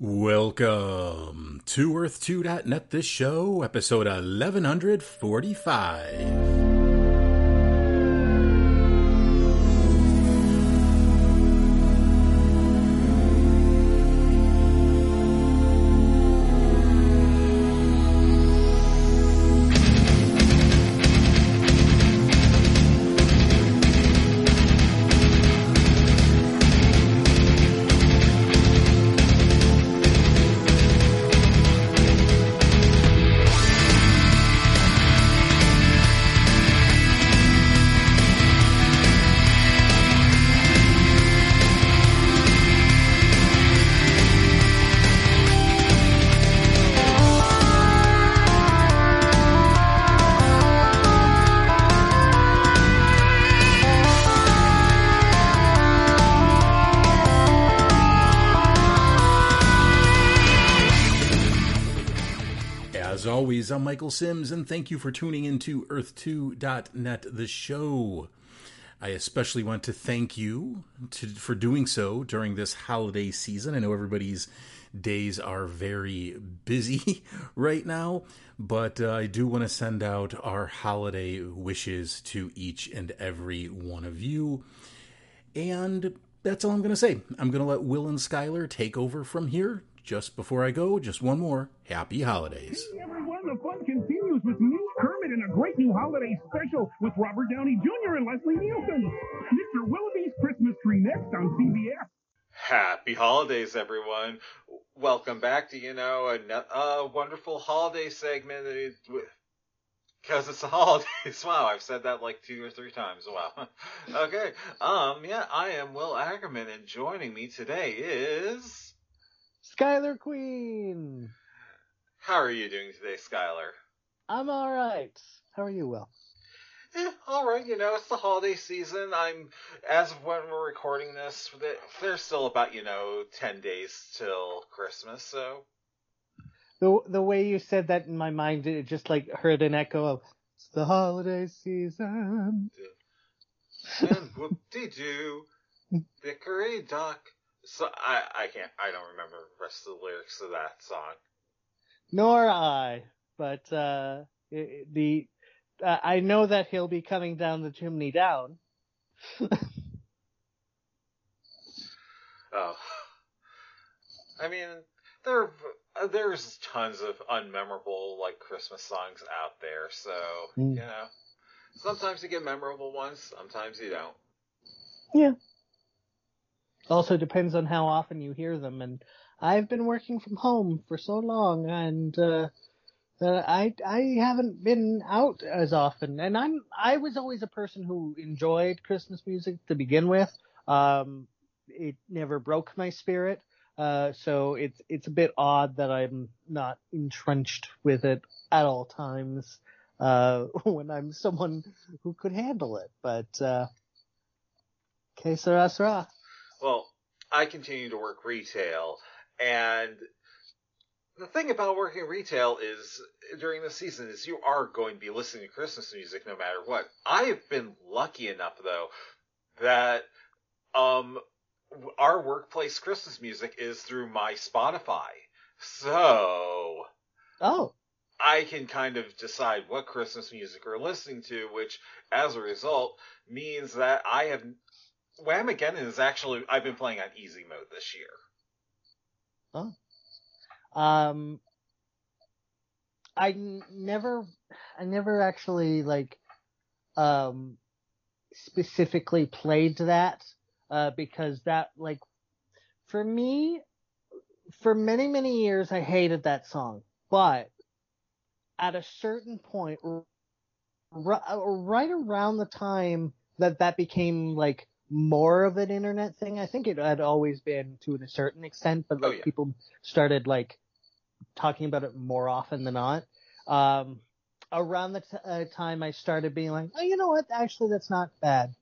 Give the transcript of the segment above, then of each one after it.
Welcome to Earth2.net, this show, episode 1145. Michael Sims, and thank you for tuning into Earth2.net, the show. I especially want to thank you to, for doing so during this holiday season. I know everybody's days are very busy right now, but uh, I do want to send out our holiday wishes to each and every one of you. And that's all I'm going to say. I'm going to let Will and Skyler take over from here. Just before I go, just one more happy holidays. Hey everyone, the fun continues with new Kermit and a great new holiday special with Robert Downey Jr. and Leslie Nielsen. Mr. Willowby's Christmas Tree next on CBS. Happy holidays, everyone. Welcome back to, you know, a, a wonderful holiday segment because it's the holidays. Wow, I've said that like two or three times. Wow. okay. Um, yeah, I am Will Ackerman and joining me today is... Skyler Queen. How are you doing today, Skyler? I'm all right. How are you, Will? Eh, all right. You know, it's the holiday season. I'm, as of when we're recording this, there's still about you know ten days till Christmas. So the the way you said that in my mind, it just like heard an echo of it's the holiday season. and whoop de doo, Vickery Duck. So I I can't I don't remember the rest of the lyrics of that song. Nor I, but uh it, the uh, I know that he'll be coming down the chimney down. oh, I mean there there's tons of unmemorable like Christmas songs out there, so mm. you know sometimes you get memorable ones, sometimes you don't. Yeah. Also depends on how often you hear them, and I've been working from home for so long, and uh, uh, I I haven't been out as often. And I'm I was always a person who enjoyed Christmas music to begin with. Um, it never broke my spirit, uh, so it's it's a bit odd that I'm not entrenched with it at all times uh, when I'm someone who could handle it. But uh, que sera sera. Well, I continue to work retail, and the thing about working retail is during the season is you are going to be listening to Christmas music no matter what. I have been lucky enough though that um our workplace Christmas music is through my Spotify. So Oh. I can kind of decide what Christmas music we're listening to, which as a result means that I have Whamageddon is actually I've been playing on easy mode this year. Oh. Um I never I never actually like um specifically played that uh because that like for me for many many years I hated that song. But at a certain point r- right around the time that that became like more of an internet thing. I think it had always been to a certain extent, but like oh, yeah. people started like talking about it more often than not. Um, around the t- uh, time I started being like, oh, you know what? Actually, that's not bad.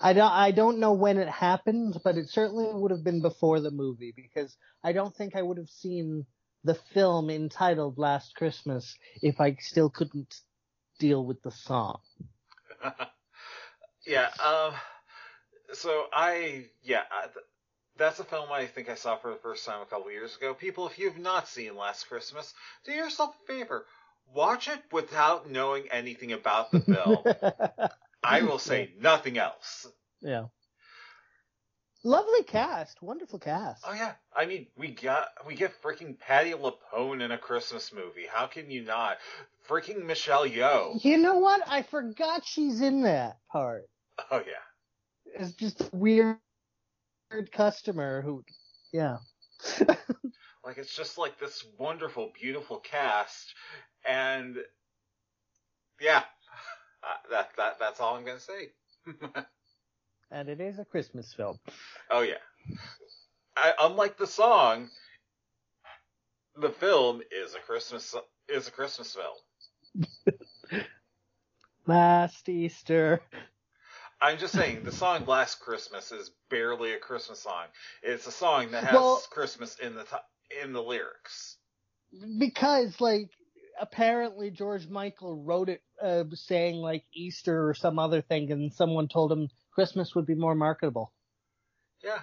I don't, I don't know when it happened, but it certainly would have been before the movie because I don't think I would have seen the film entitled Last Christmas if I still couldn't deal with the song. yeah, um, so I, yeah, that's a film I think I saw for the first time a couple years ago. People, if you've not seen Last Christmas, do yourself a favor. Watch it without knowing anything about the film. I will say nothing else. yeah. Lovely cast, wonderful cast. Oh yeah, I mean we got we get freaking Patty LuPone in a Christmas movie. How can you not? Freaking Michelle Yeoh. You know what? I forgot she's in that part. Oh yeah. It's just a weird customer who, yeah. Like it's just like this wonderful, beautiful cast, and yeah, uh, that that that's all I'm gonna say. and it is a Christmas film. oh yeah. I, unlike the song, the film is a Christmas is a Christmas film. Last Easter. I'm just saying the song "Last Christmas" is barely a Christmas song. It's a song that has Well- Christmas in the t- in the lyrics. Because, like, apparently George Michael wrote it uh, saying, like, Easter or some other thing, and someone told him Christmas would be more marketable. Yeah.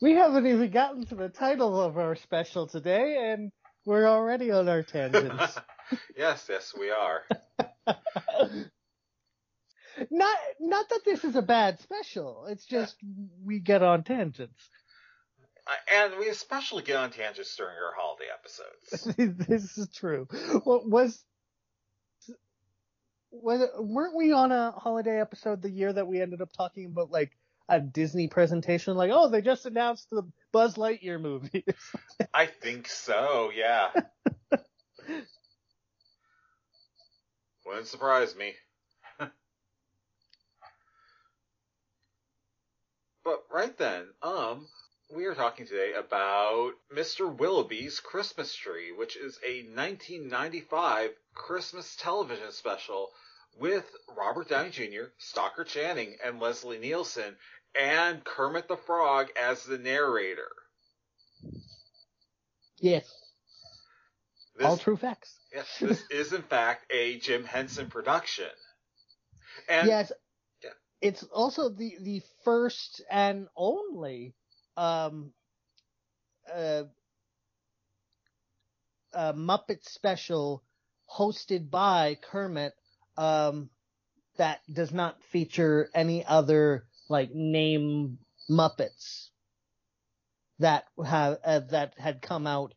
We haven't even gotten to the title of our special today, and we're already on our tangents. yes, yes, we are. not, not that this is a bad special. It's just we get on tangents. Uh, and we especially get on tangents during our holiday episodes. this is true. What was was weren't we on a holiday episode the year that we ended up talking about like a Disney presentation? Like, oh, they just announced the Buzz Lightyear movie. I think so, yeah. Wouldn't surprise me. but right then, um, we are talking today about Mr. Willowby's Christmas Tree, which is a 1995 Christmas television special with Robert Downey Jr., Stockard Channing, and Leslie Nielsen, and Kermit the Frog as the narrator. yes, This, all true facts. Yes, this is in fact a Jim Henson production. And yes, Yeah. it's also the the first and only um uh, uh Muppet special hosted by Kermit um that does not feature any other like name Muppets that have uh, that had come out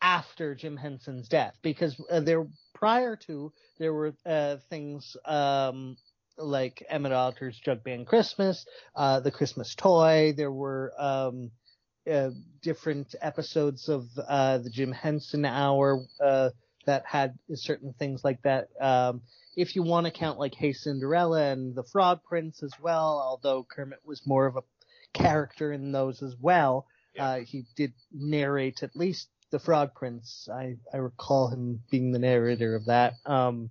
after Jim Henson's death because uh, there prior to there were uh, things um, like Emmett Otter's Jug Band Christmas, uh, the Christmas Toy. There were um, uh, different episodes of uh, the Jim Henson Hour uh, that had certain things like that. Um, if you want to count like Hey Cinderella and the Frog Prince as well, although Kermit was more of a character in those as well. Yeah. Uh, he did narrate at least the Frog Prince. I, I recall him being the narrator of that. Um,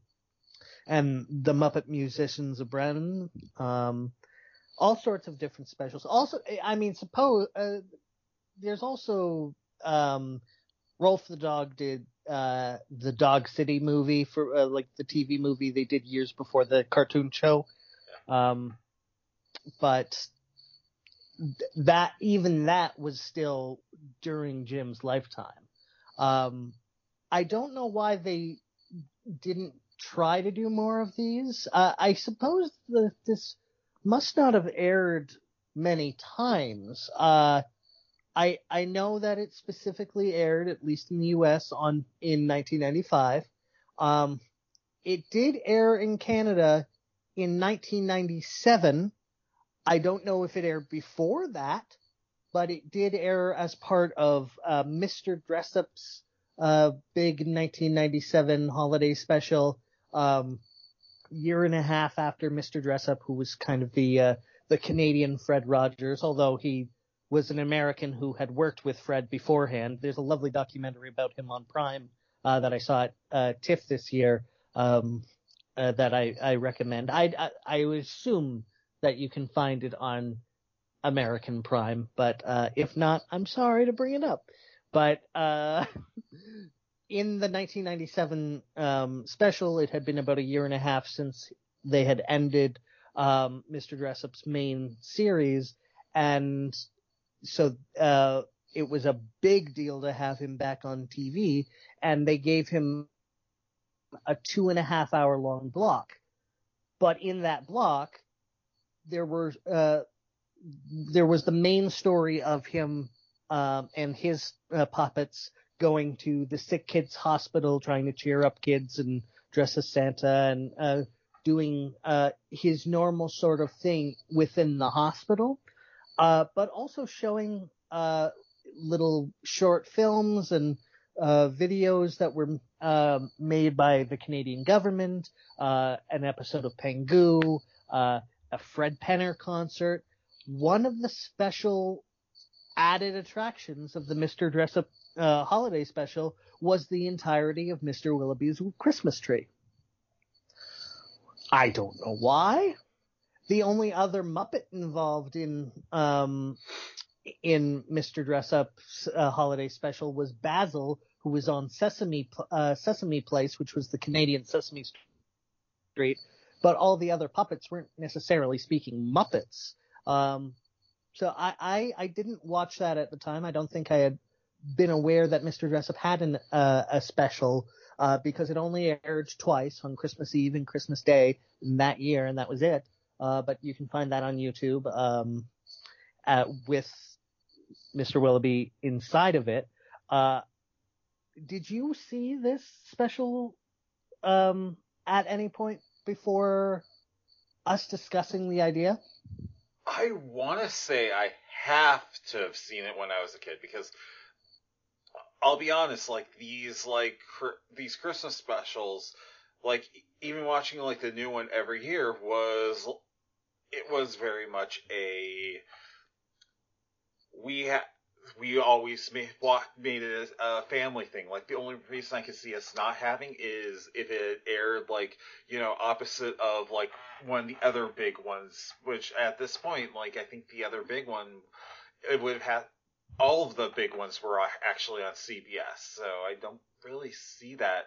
and the Muppet Musicians of Bremen. Um, all sorts of different specials. Also, I mean, suppose, uh, there's also, um, Rowlf the Dog did, uh, the Dog City movie for, uh, like the TV movie they did years before the cartoon show. Um, but that, even that was still during Jim's lifetime. Um, I don't know why they didn't try to do more of these. Uh, I suppose that this must not have aired many times. Uh, I I know that it specifically aired, at least in the U.S., on in 1995. Um, it did air in Canada in 1997. I don't know if it aired before that, but it did air as part of uh, Mr. Dressup's uh, big 1997 holiday special. Um, year and a half after Mr. Dressup, who was kind of the uh, the Canadian Fred Rogers, although he was an American who had worked with Fred beforehand. There's a lovely documentary about him on Prime uh, that I saw at uh, TIFF this year um, uh, that I, I recommend. I, I I assume that you can find it on American Prime, but uh, if not, I'm sorry to bring it up. But uh, in the 1997 um, special, it had been about a year and a half since they had ended um, Mr. Dressup's main series, and so uh, it was a big deal to have him back on TV, and they gave him a two and a half hour long block. But in that block, there were uh, there was the main story of him um, and his uh, puppets going to the sick kids hospital, trying to cheer up kids and dress as Santa and uh, doing uh, his normal sort of thing within the hospital, uh, but also showing uh, little short films and videos that were uh, made by the Canadian government, an episode of Pingu, uh, a Fred Penner concert. One of the special added attractions of the Mr. Dressup uh, holiday special was the entirety of Mr. Willowby's Christmas tree. I don't know why. The only other Muppet involved in um, in Mr. Dressup's uh, holiday special was Basil, who was on Sesame uh, Sesame Place, which was the Canadian Sesame Street. But all the other puppets weren't necessarily speaking Muppets. Um, so I, I, I didn't watch that at the time. I don't think I had been aware that Mr. Dressup had an, uh, a special uh, because it only aired twice on Christmas Eve and Christmas Day that year, and that was it. Uh, but you can find that on YouTube um, with Mr. Willowby inside of it. Uh, did you see this special um, at any point before us discussing the idea? I want to say I have to have seen it when I was a kid because I'll be honest, like these like cr- these Christmas specials, like even watching like the new one every year was it was very much a we ha- we always made, made it a family thing. Like the only reason I could see us not having is if it aired like you know opposite of like one of the other big ones. Which at this point, like I think the other big one, it would have had all of the big ones were actually on CBS. So I don't really see that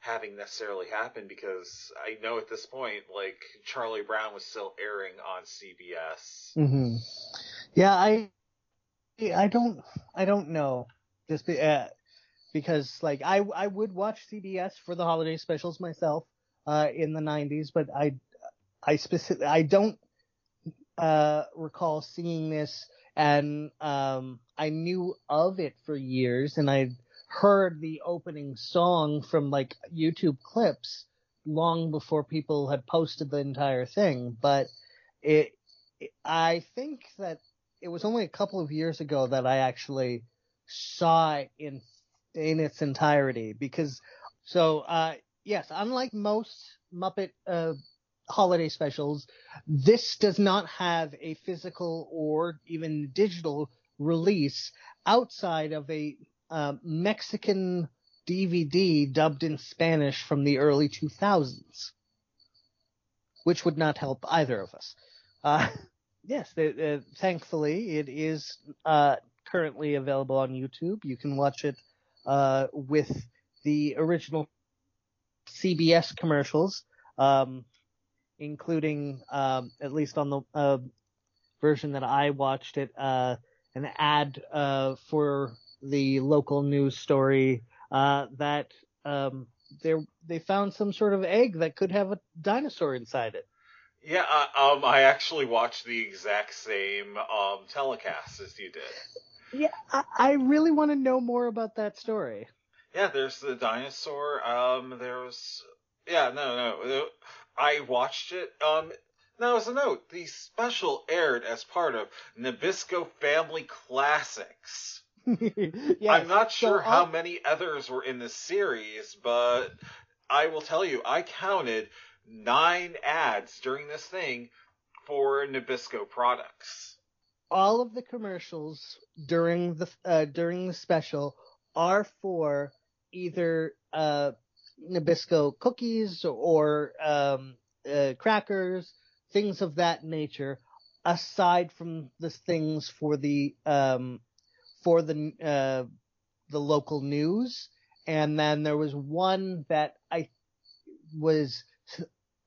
having necessarily happened because I know at this point, like Charlie Brown was still airing on CBS. Mm-hmm. Yeah, I I don't I don't know. Just be, uh, because like I I would watch CBS for the holiday specials myself uh, in the 90s, but I I specific I don't uh, recall seeing this and um, I knew of it for years and I'd heard the opening song from like YouTube clips long before people had posted the entire thing, but it I think that it was only a couple of years ago that I actually saw it in in its entirety because so uh yes, unlike most Muppet uh holiday specials, this does not have a physical or even digital release outside of a uh, Mexican DVD dubbed in Spanish from the early 2000s, which would not help either of us. Yes, uh, thankfully it is uh, currently available on YouTube. You can watch it uh, with the original CBS commercials, um, including um, at least on the uh, version that I watched it, uh, an ad uh, for the local news story that um, they found some sort of egg that could have a dinosaur inside it. Yeah, uh, um, I actually watched the exact same um, telecast as you did. Yeah, I, I really want to know more about that story. Yeah, there's the dinosaur. Um, there's yeah, no, no, I watched it. Um, now as a note, the special aired as part of Nabisco Family Classics. yes, I'm not sure so how many others were in the series, but I will tell you, I counted nine ads during this thing for Nabisco products. All of the commercials during the uh, during the special are for either uh, Nabisco cookies or um, uh, crackers, things of that nature. Aside from the things for the um, for the uh, the local news, and then there was one that I was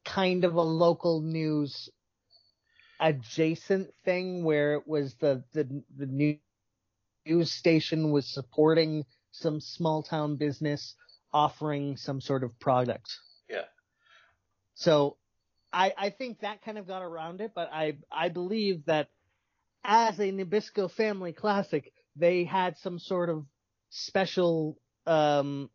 kind of a local news adjacent thing where it was the the the news station was supporting some small town business offering some sort of product. Yeah. So I I think that kind of got around it, but I I believe that as a Nabisco family classic, they had some sort of special um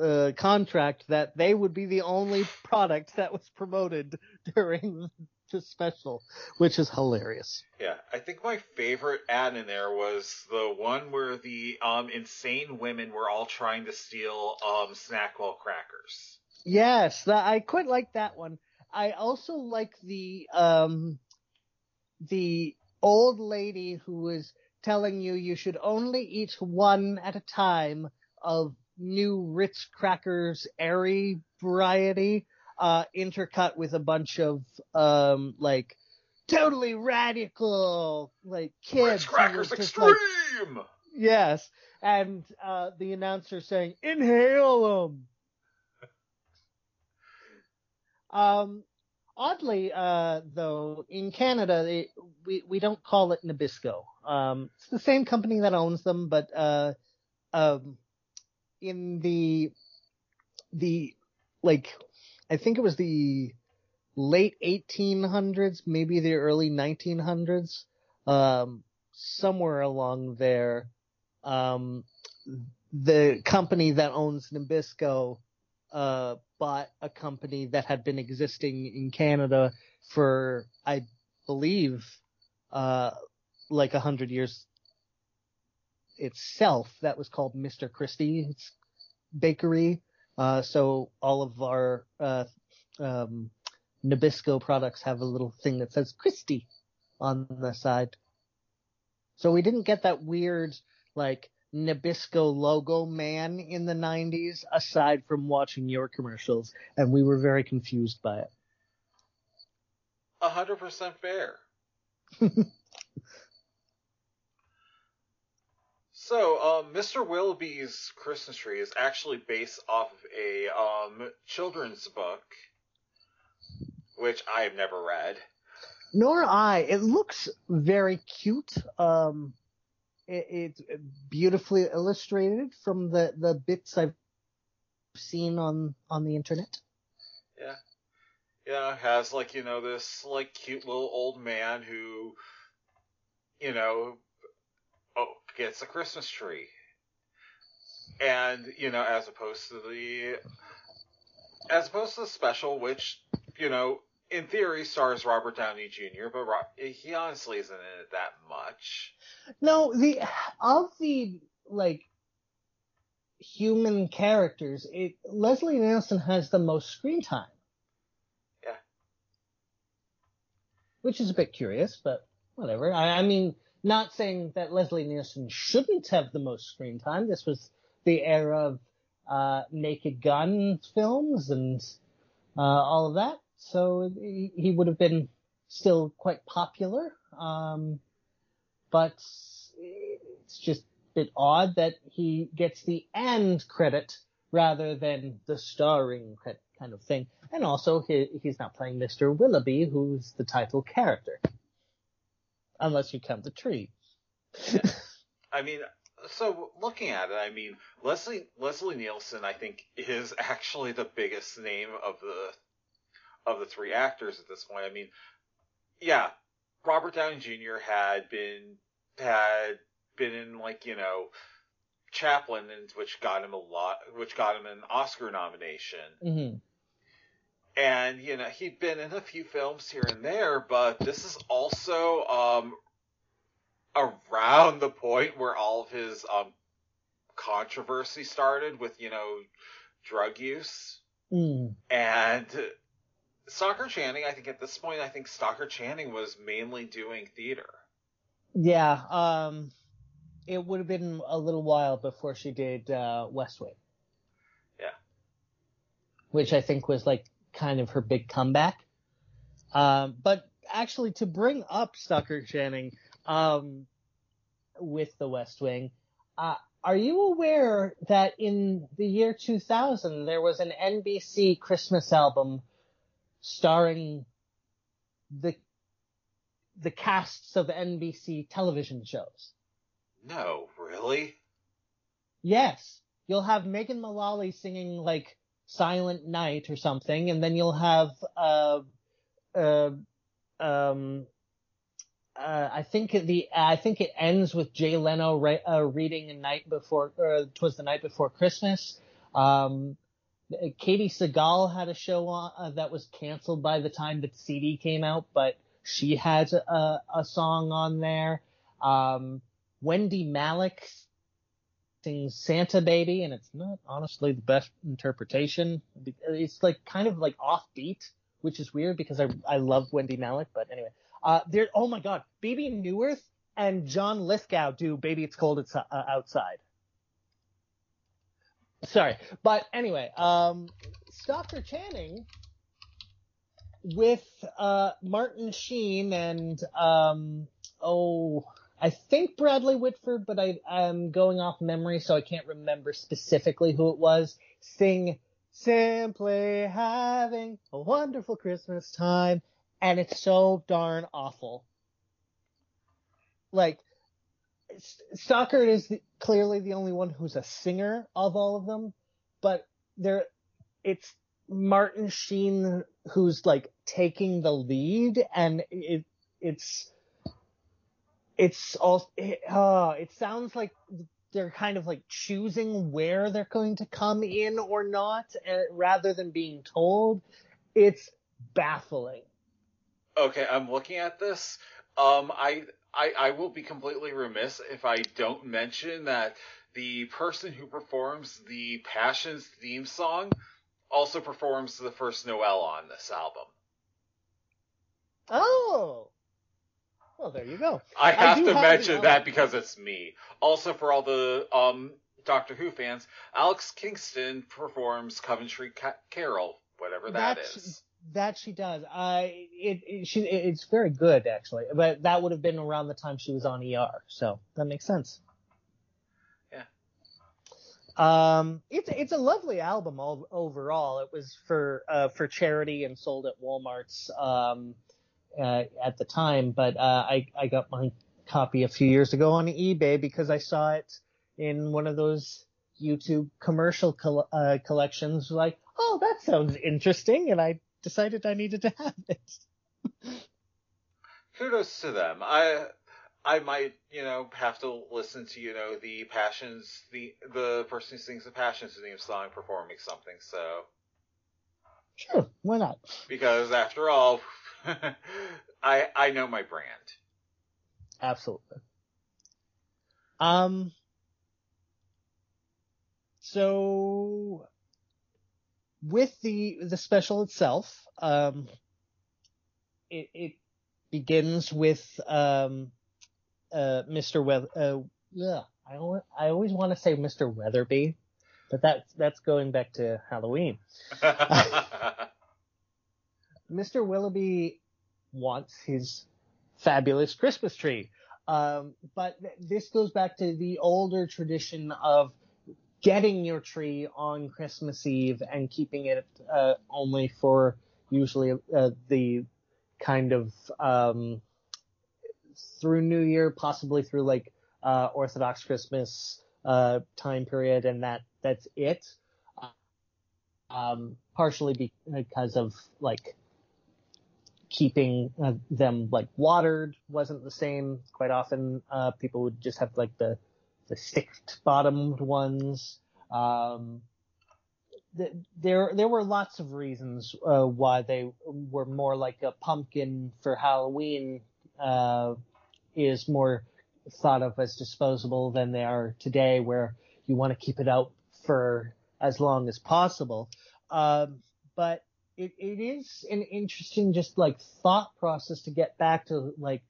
uh, contract that they would be the only product that was promoted during the special, which is hilarious. Yeah, I think my favorite ad in there was the one where the um insane women were all trying to steal um Snackwell crackers. Yes, that, I quite like that one. I also like the um the old lady who was telling you you should only eat one at a time of new Ritz crackers airy variety, uh, intercut with a bunch of, um, like, totally radical, like, kids. Ritz crackers extreme! Like, yes. And, uh, the announcer saying, inhale them. um, oddly, uh, though, in Canada, they, we, we don't call it Nabisco. Um, it's the same company that owns them, but, uh, um, in the the like I think it was the late 1800s, maybe the early 1900s, um, somewhere along there, um, the company that owns Nabisco uh, bought a company that had been existing in Canada for, I believe, uh, like a hundred years itself that was called Mr. Christie's Bakery. Uh, so all of our uh, um, Nabisco products have a little thing that says Christie on the side. So we didn't get that weird like Nabisco logo man in the 90s aside from watching your commercials and we were very confused by it. A hundred percent fair. So, um, Mr. Willowby's Christmas Tree is actually based off of a um, children's book, which I've never read. Nor I. It looks very cute. Um, it, it's beautifully illustrated from the, the bits I've seen on, on the internet. Yeah. Yeah, has like, you know, this like cute little old man who, you know, oh, gets a Christmas tree. And, you know, as opposed to the, as opposed to the special, which, you know, in theory stars Robert Downey Jr., but he honestly isn't in it that much. No, the, of the, like, human characters, it, Leslie Nielsen has the most screen time. Yeah. Which is a bit curious, but whatever. I, I mean, not saying that Leslie Nielsen shouldn't have the most screen time. This was the era of uh, Naked Gun films and uh, all of that. So he, he, would have been still quite popular. Um, but it's just a bit odd that he gets the end credit rather than the starring credit kind of thing. And also he, he's not playing Mr. Willowby, who's the title character unless you count the tree. I mean, so looking at it, I mean, Leslie Leslie Nielsen, I think, is actually the biggest name of the of the three actors at this point. I mean, yeah, Robert Downey Jr. had been had been in like you know Chaplin, which got him a lot, which got him an Oscar nomination. Mm-hmm. And, you know, he'd been in a few films here and there, but this is also, um, around the point where all of his, um, controversy started with, you know, drug use. Mm. And Stockard Channing, I think at this point, I think Stockard Channing was mainly doing theater. Yeah, um, it would have been a little while before she did, uh, West Wing. Yeah. Which I think was like kind of her big comeback. Um, but actually to bring up Stockard Channing, um, with the West Wing, uh, are you aware that in the year 2000 there was an NBC Christmas album starring the the casts of NBC television shows. No, really? Yes. You'll have Megan Mullally singing like Silent Night or something, and then you'll have, uh, uh, um, uh, I think the I think it ends with Jay Leno re- uh, reading a night before, uh, twas the night before Christmas. Um, Katey Sagal had a show on, uh, that was canceled by the time the CD came out, but she has a, a song on there. Um, Wendy Malick Santa Baby, and it's not honestly the best interpretation. It's like kind of like offbeat, which is weird because I I love Wendy Malick, but anyway. Uh, there, oh my god, Bebe Neuwirth and John Lithgow do Baby It's Cold It's uh, Outside. Sorry. But anyway, um, Stockard Channing with, uh, Martin Sheen and, um, oh, I think Bradley Whitford, but I, I'm going off memory, so I can't remember specifically who it was, sing Simply Having a Wonderful Christmas Time and it's so darn awful. Like, Stockard is the, clearly the only one who's a singer of all of them, but there, it's Martin Sheen who's like taking the lead, and it, it's, it's all, it, uh, it sounds like they're kind of like choosing where they're going to come in or not, uh, rather than being told. It's baffling. Okay, I'm looking at this. Um, I, I, I will be completely remiss if I don't mention that the person who performs the Passions theme song also performs the first Noel on this album. Oh. Well, there you go. I have I to have mention that because it's me. Also, for all the um, Doctor Who fans, Alex Kingston performs Coventry Ca- Carol, whatever that That's, is. That she does. I it, it she it's very good actually, but that would have been around the time she was on ER, so that makes sense. Yeah. Um, it's it's a lovely album all, overall. It was for uh for charity and sold at Walmart's um uh, at the time, but uh I I got my copy a few years ago on eBay because I saw it in one of those YouTube commercial col- uh, collections. Like, oh, that sounds interesting, and I decided I needed to have it. Kudos to them. I I might, you know, have to listen to, you know, the Passions, the the person who sings the Passions theme song performing something. So sure, why not? Because after all, I I know my brand. Absolutely. Um. So with the the special itself, um, it, it begins with um, uh, Mr. Weather. Uh, yeah, I always, I always want to say Mr. Weatherby, but that's that's going back to Halloween. Mr. Willowby wants his fabulous Christmas tree. Um, but th- this goes back to the older tradition of getting your tree on Christmas Eve and keeping it uh, only for usually uh, the kind of um, through New Year, possibly through like uh, Orthodox Christmas uh, time period, and that that's it. Um, partially because of like keeping uh, them like watered wasn't the same. Quite often, uh, people would just have like the the sticked bottomed ones. Um, th- there there were lots of reasons uh, why they were more like a pumpkin for Halloween uh, is more thought of as disposable than they are today, where you want to keep it out for as long as possible. Um, but it, it is an interesting just like thought process to get back to like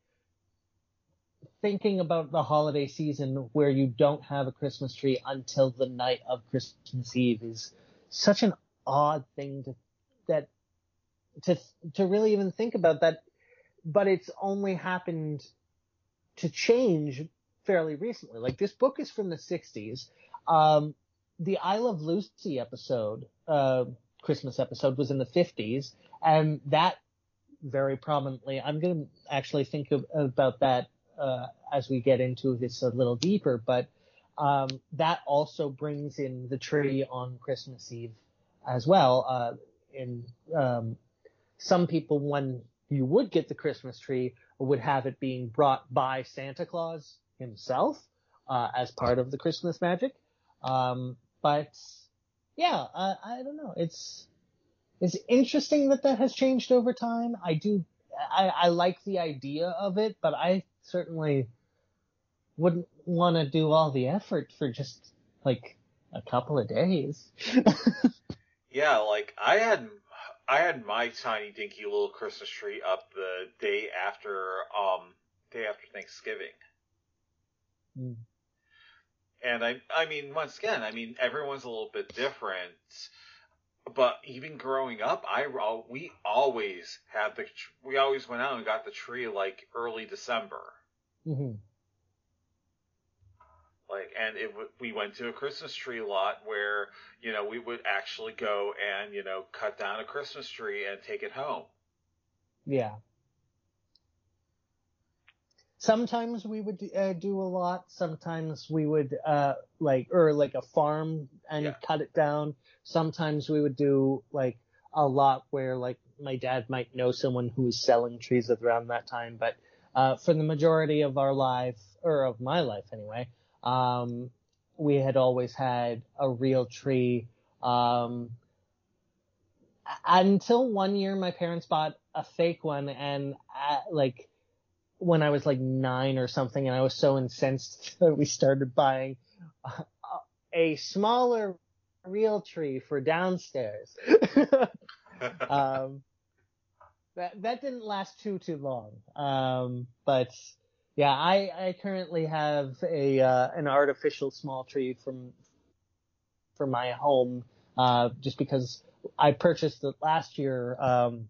thinking about the holiday season where you don't have a Christmas tree until the night of Christmas Eve is such an odd thing to that to to really even think about that but it's only happened to change fairly recently. Like this book is from the 60s um the I Love Lucy episode uh Christmas episode was in the 50s and that very prominently. I'm going to actually think of, about that uh, as we get into this a little deeper, but um, that also brings in the tree on Christmas Eve as well. Uh, in um, some people, when you would get the Christmas tree, would have it being brought by Santa Claus himself uh, as part of the Christmas magic. Um, but yeah, I, I don't know. It's it's interesting that that has changed over time. I do, I, I like the idea of it, but I certainly wouldn't want to do all the effort for just like a couple of days. yeah, like I had I had my tiny dinky little Christmas tree up the day after um day after Thanksgiving. Mm. And I I mean once again, I mean everyone's a little bit different but even growing up, I we always had the we always went out and got the tree like early December. Mm-hmm. Like, and it we went to a Christmas tree lot where you know we would actually go and you know cut down a Christmas tree and take it home. Yeah. Sometimes we would uh, do a lot. Sometimes we would uh, like or like a farm and yeah. cut it down sometimes we would do like a lot where like my dad might know someone who was selling trees around that time, but uh, for the majority of our life, or of my life anyway, um, we had always had a real tree. Um, until one year, my parents bought a fake one, and uh, like when I was like nine or something, and I was so incensed that we started buying a, a smaller real tree for downstairs. um, that that didn't last too too long. Um, but yeah, I I currently have a uh, an artificial small tree from for my home uh, just because I purchased it last year um,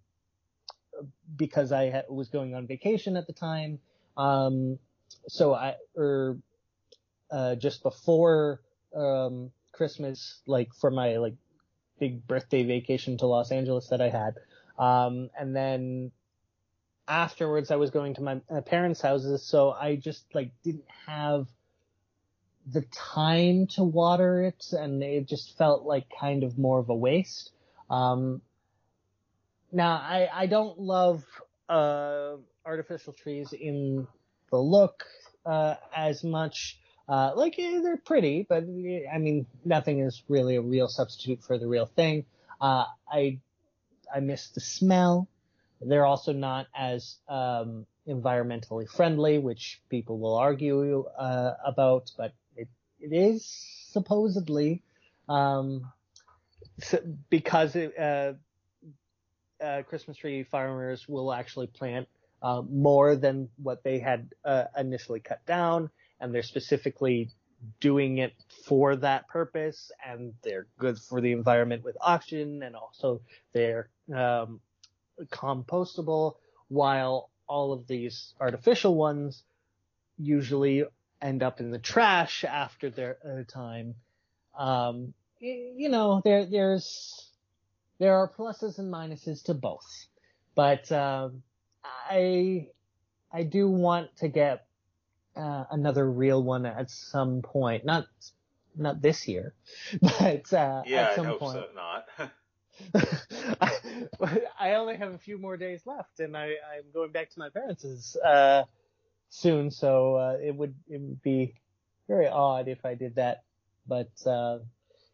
because I ha- was going on vacation at the time. Um, so I or uh, just before um, Christmas, like for my like big birthday vacation to Los Angeles that I had. Um, and then afterwards I was going to my, my parents' houses, so I just like didn't have the time to water it and it just felt like kind of more of a waste. Um, now I, I don't love, uh, artificial trees in the look, uh, as much. Uh, like eh, they're pretty, but eh, I mean, nothing is really a real substitute for the real thing. Uh, I, I miss the smell. They're also not as, um, environmentally friendly, which people will argue, uh, about, but it, it is supposedly, um, because it, uh, uh, Christmas tree farmers will actually plant, uh, more than what they had, uh, initially cut down and they're specifically doing it for that purpose and they're good for the environment with oxygen and also they're um, compostable while all of these artificial ones usually end up in the trash after their uh, time. Um, you know, there, there's, there are pluses and minuses to both, but, um, I, I do want to get uh, another real one at some point. Not not this year, but uh, yeah, at some I hope point. so not. I, only have a few more days left, and I, I'm going back to my parents' uh, soon, so uh, it would it would be very odd if I did that. But uh,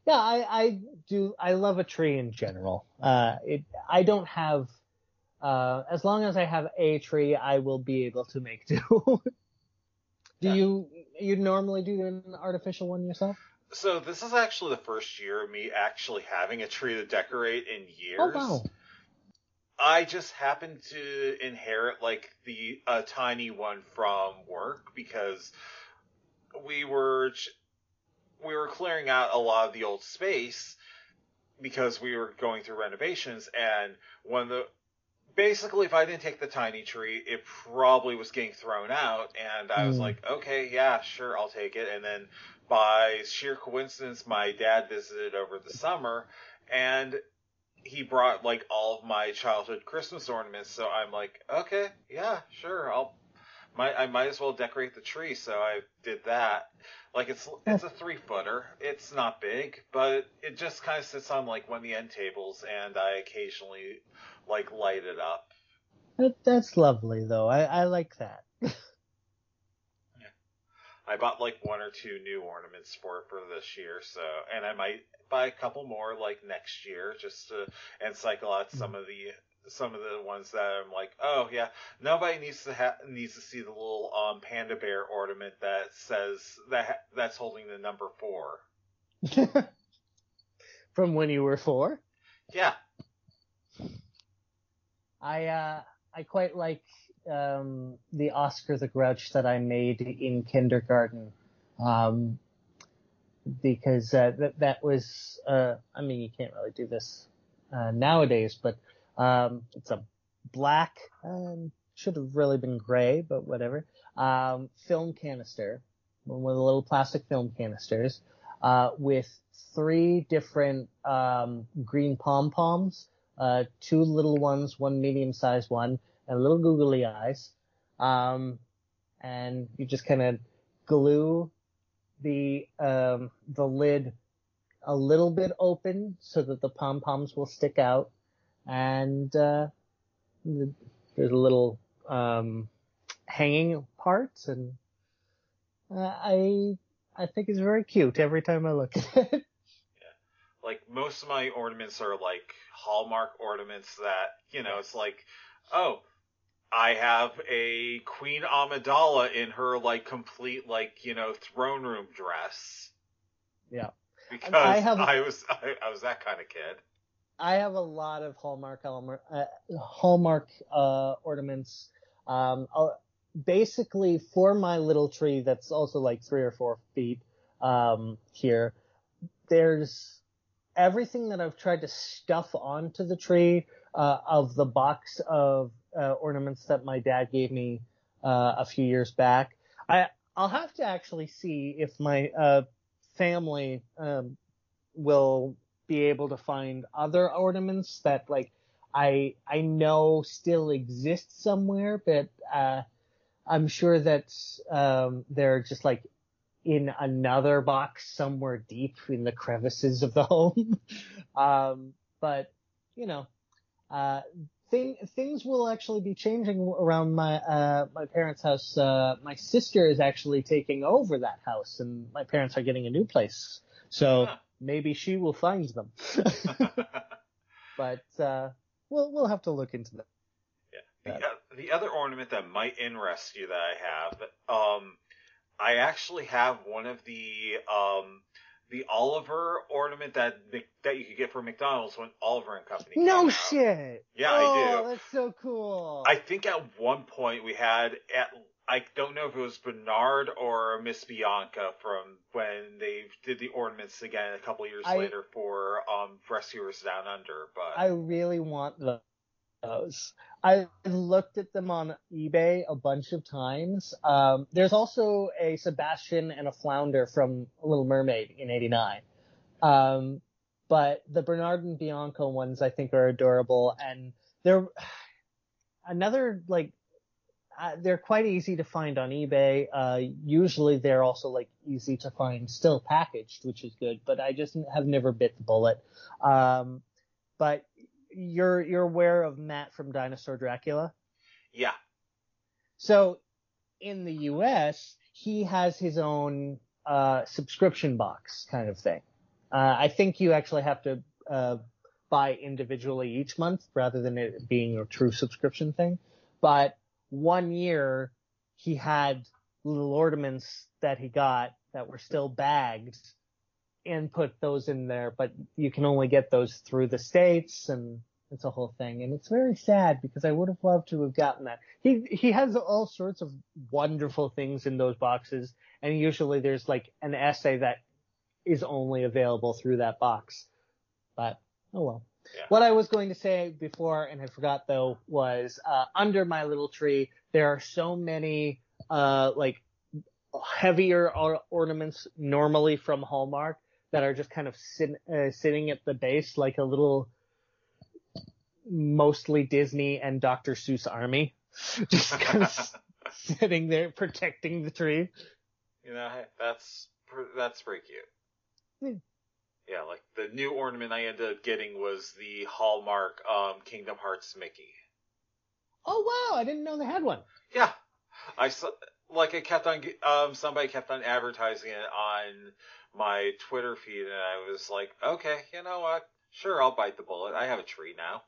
yeah, I, I do. I love a tree in general. Uh, it I don't have. Uh, as long as I have a tree, I will be able to make do. Do yeah. you you normally do an artificial one yourself? So this is actually the first year of me actually having a tree to decorate in years. Oh wow. I just happened to inherit like the a tiny one from work because we were we were clearing out a lot of the old space because we were going through renovations and when the basically, if I didn't take the tiny tree, it probably was getting thrown out. And I was mm. like, okay, yeah, sure, I'll take it. And then by sheer coincidence, my dad visited over the summer and he brought like all of my childhood Christmas ornaments, so I'm like, okay, yeah, sure, I'll might I might as well decorate the tree, so I did that. Like it's it's a three footer. It's not big, but it just kind of sits on like one of the end tables, and I occasionally like light it up. That, that's lovely, though. I, I like that. yeah. I bought like one or two new ornaments for for this year, so and I might buy a couple more like next year just to and cycle out hmm. some of the some of the ones that I'm like, oh yeah, nobody needs to ha- needs to see the little um panda bear ornament that says that ha- that's holding the number four. From when you were four? Yeah. I uh I quite like um the Oscar the Grouch that I made in kindergarten. Um because uh, that that was uh I mean you can't really do this uh nowadays, but um, it's a black, um, should have really been gray, but whatever. Um, film canister, one of the little plastic film canisters, uh, with three different, um, green pom poms, uh, two little ones, one medium sized one, and little googly eyes. Um, and you just kind of glue the, um, the lid a little bit open so that the pom poms will stick out and uh, there's a little um, hanging parts, and uh, I I think it's very cute every time I look at it. Yeah, like most of my ornaments are like Hallmark ornaments that you know it's like, oh, I have a Queen Amidala in her like complete like you know throne room dress. Yeah. Because I, have, I was I, I was that kind of kid. I have a lot of Hallmark uh, Hallmark uh, ornaments. Um, uh, basically, for my little tree, that's also like three or four feet um, here. There's everything that I've tried to stuff onto the tree uh, of the box of uh, ornaments that my dad gave me uh, a few years back. I I'll have to actually see if my family um, will be able to find other ornaments that like I I know still exist somewhere, but uh, I'm sure that um, they're just like in another box somewhere deep in the crevices of the home. um, but you know, uh, thing, things will actually be changing around my uh, my parents' house. Uh, my sister is actually taking over that house, and my parents are getting a new place. So. Maybe she will find them. but uh, we'll we'll have to look into that. Yeah. The, uh, the other ornament that might interest you that I have, um, I actually have one of the um, the Oliver ornament that that you could get from McDonald's when Oliver and Company. No shit. Yeah, oh, I do. Oh, that's so cool. I think at one point we had at I don't know if it was Bernard or Miss Bianca from when they did the ornaments again a couple years I, later for um Rescuers Down Under. But I really want those. I looked at them on eBay a bunch of times. Um, there's also a Sebastian and a Flounder from Little Mermaid in '89. Um, but the Bernard and Bianca ones I think are adorable, and they're another like uh, they're quite easy to find on eBay. Uh, usually they're also like easy to find still packaged, which is good, but I just have never bit the bullet. Um, but you're, you're aware of Matt from Dinosaur Dracula? Yeah. So in the US, he has his own, uh, subscription box kind of thing. Uh, I think you actually have to, uh, buy individually each month rather than it being a true subscription thing. But one year he had little ornaments that he got that were still bagged and put those in there, but you can only get those through the states and it's a whole thing. And it's very sad because I would have loved to have gotten that. He, he has all sorts of wonderful things in those boxes. And usually there's like an essay that is only available through that box. But, oh well. Yeah. What I was going to say before, and I forgot though, was uh, under my little tree there are so many uh, like heavier or- ornaments normally from Hallmark that are just kind of sit- uh, sitting at the base like a little mostly Disney and Dr. Seuss Army, just kind of sitting there protecting the tree. You know, that's that's pretty cute. Hmm. Yeah, like the new ornament I ended up getting was the Hallmark um, Kingdom Hearts Mickey. Oh wow, I didn't know they had one. Yeah, I saw like I kept on um somebody kept on advertising it on my Twitter feed, and I was like, okay, you know what? Sure, I'll bite the bullet. I have a tree now.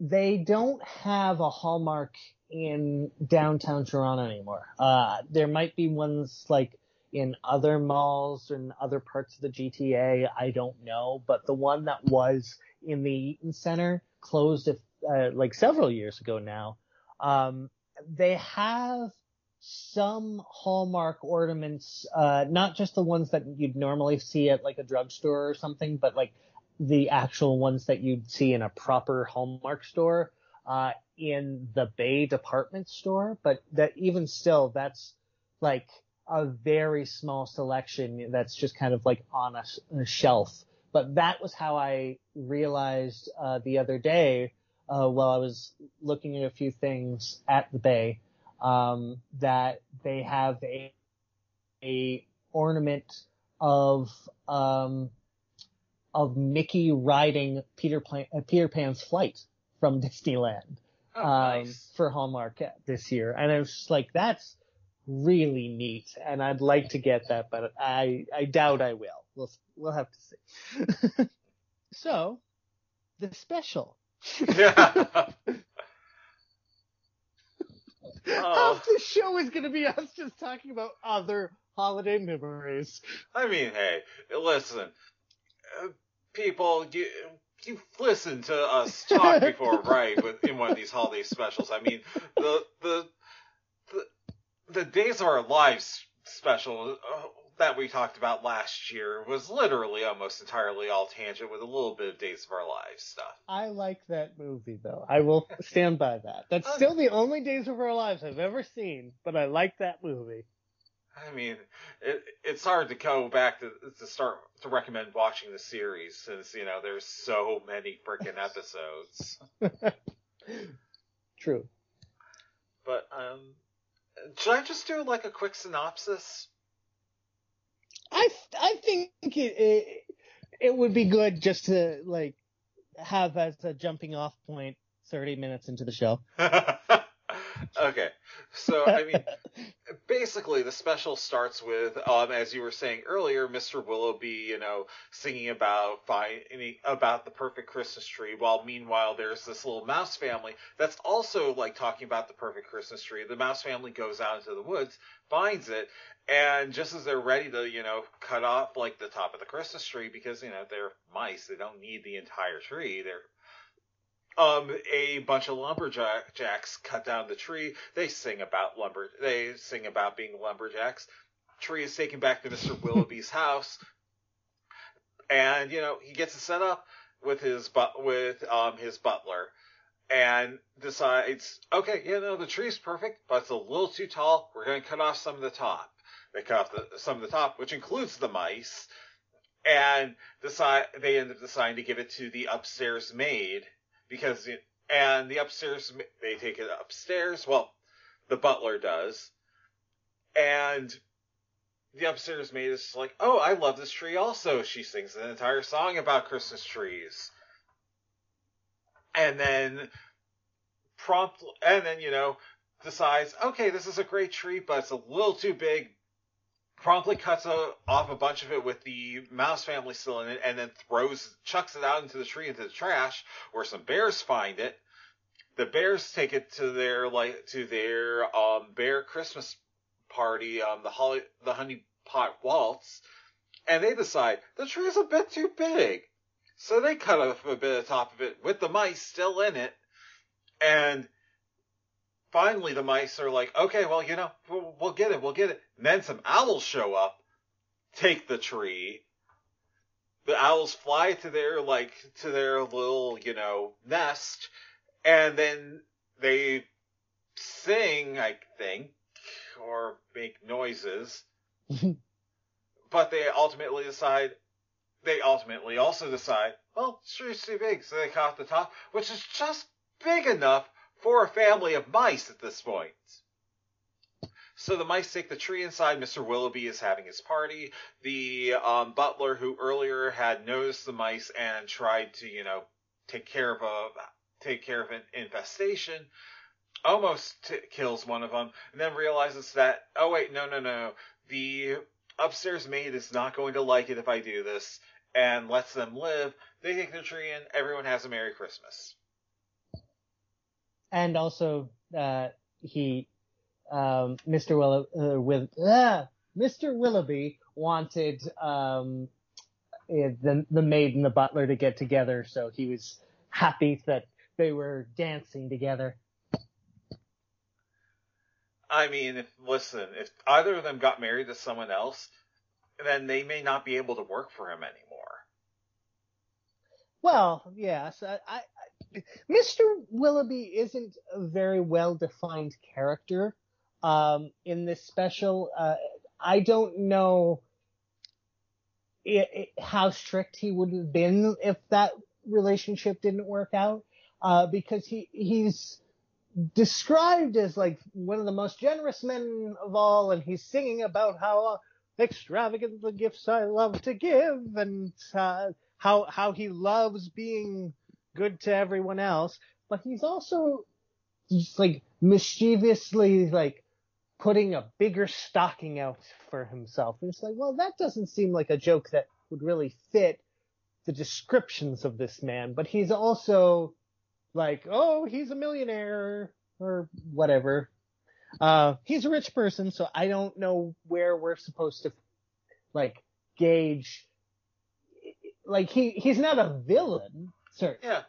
They don't have a Hallmark in downtown Toronto anymore. Uh, there might be ones like in other malls and other parts of the GTA. I don't know, but the one that was in the Eaton Center closed uh, like several years ago now. Um, they have some Hallmark ornaments, uh, not just the ones that you'd normally see at like a drugstore or something, but like the actual ones that you'd see in a proper Hallmark store, uh, in the Bay department store. But that even still, that's like a very small selection that's just kind of like on a, a shelf. But that was how I realized, uh, the other day, uh, while I was looking at a few things at the Bay, um, that they have a, a ornament of, um, of Mickey riding Peter, uh, Peter Pan's flight from Disneyland. Oh, um, nice. for Hallmark this year. And I was like, that's really neat. And I'd like to get that, but I, I doubt I will. We'll, we'll have to see. so the special. Yeah. Oh. Half the show is going to be us just talking about other holiday memories. I mean, hey, listen, uh, people, you, you listen to us talk before, right? With in one of these holiday specials. I mean, the the the, the Days of Our Lives special uh, that we talked about last year was literally almost entirely all tangent with a little bit of Days of Our Lives stuff. I like that movie though. I will stand by that. That's still the only Days of Our Lives I've ever seen, but I like that movie. I mean, it, it's hard to go back to to start to recommend watching the series since you know there's so many freaking episodes. True. But um, should I just do like a quick synopsis? I I think it, it it would be good just to like have as a jumping off point 30 minutes into the show. okay, so I mean, basically the special starts with, um, as you were saying earlier, Mr. Willowby, you know, singing about finding about the perfect Christmas tree, while meanwhile there's this little mouse family that's also like talking about the perfect Christmas tree. The mouse family goes out into the woods, finds it, and just as they're ready to, you know, cut off like the top of the Christmas tree because you know they're mice, they don't need the entire tree. They're um, a bunch of lumberjacks cut down the tree. They sing about lumber. They sing about being lumberjacks. Tree is taken back to Mr. Willowby's house, and you know he gets it set up with his but with um his butler, and decides, okay, you know the tree's perfect, but it's a little too tall. We're going to cut off some of the top. They cut off the, some of the top, which includes the mice, and decide they end up deciding to give it to the upstairs maid because it, and the upstairs they take it upstairs. Well, the butler does, and the upstairs maid is like, "Oh, I love this tree." Also, she sings an entire song about Christmas trees, and then prompt, and then you know decides, "Okay, this is a great tree, but it's a little too big." Promptly cuts a, off a bunch of it with the mouse family still in it, and then throws, chucks it out into the tree into the trash, where some bears find it. The bears take it to their like to their um bear Christmas party, um the holly the honey pot waltz, and they decide the tree is a bit too big, so they cut off a bit of top of it with the mice still in it, and finally the mice are like, okay, well, you know, we'll, we'll get it, we'll get it. And then some owls show up, take the tree. The owls fly to their, like, to their little, you know, nest, and then they sing, I think, or make noises. but they ultimately decide, they ultimately also decide, well, the tree's too big, so they cut off the top, which is just big enough for a family of mice at this point. So the mice take the tree inside. Mr. Willowby is having his party. The um, butler, who earlier had noticed the mice and tried to, you know, take care of a take care of an infestation, almost t- kills one of them, and then realizes that, oh wait, no, no, no, the upstairs maid is not going to like it if I do this, and lets them live. They take the tree and everyone has a Merry Christmas. And also, uh, he, um, Mr. Will, uh, with, uh, Mr. Willowby wanted, um, eh, the, the maid and the butler to get together, so he was happy that they were dancing together. I mean, if, listen, if either of them got married to someone else, then they may not be able to work for him anymore. Well, yes, I Mr. Willowby isn't a very well defined character um, in this special. Uh, I don't know it, it, how strict he would have been if that relationship didn't work out, uh, because he he's described as like one of the most generous men of all, and he's singing about how extravagant the gifts I love to give, and uh, how how he loves being good to everyone else. But he's also just like mischievously like putting a bigger stocking out for himself. And it's like, well, that doesn't seem like a joke that would really fit the descriptions of this man. But he's also like, oh, he's a millionaire or whatever. Uh, he's a rich person, so I don't know where we're supposed to like gauge. Like he he's not a villain, certainly, Yeah.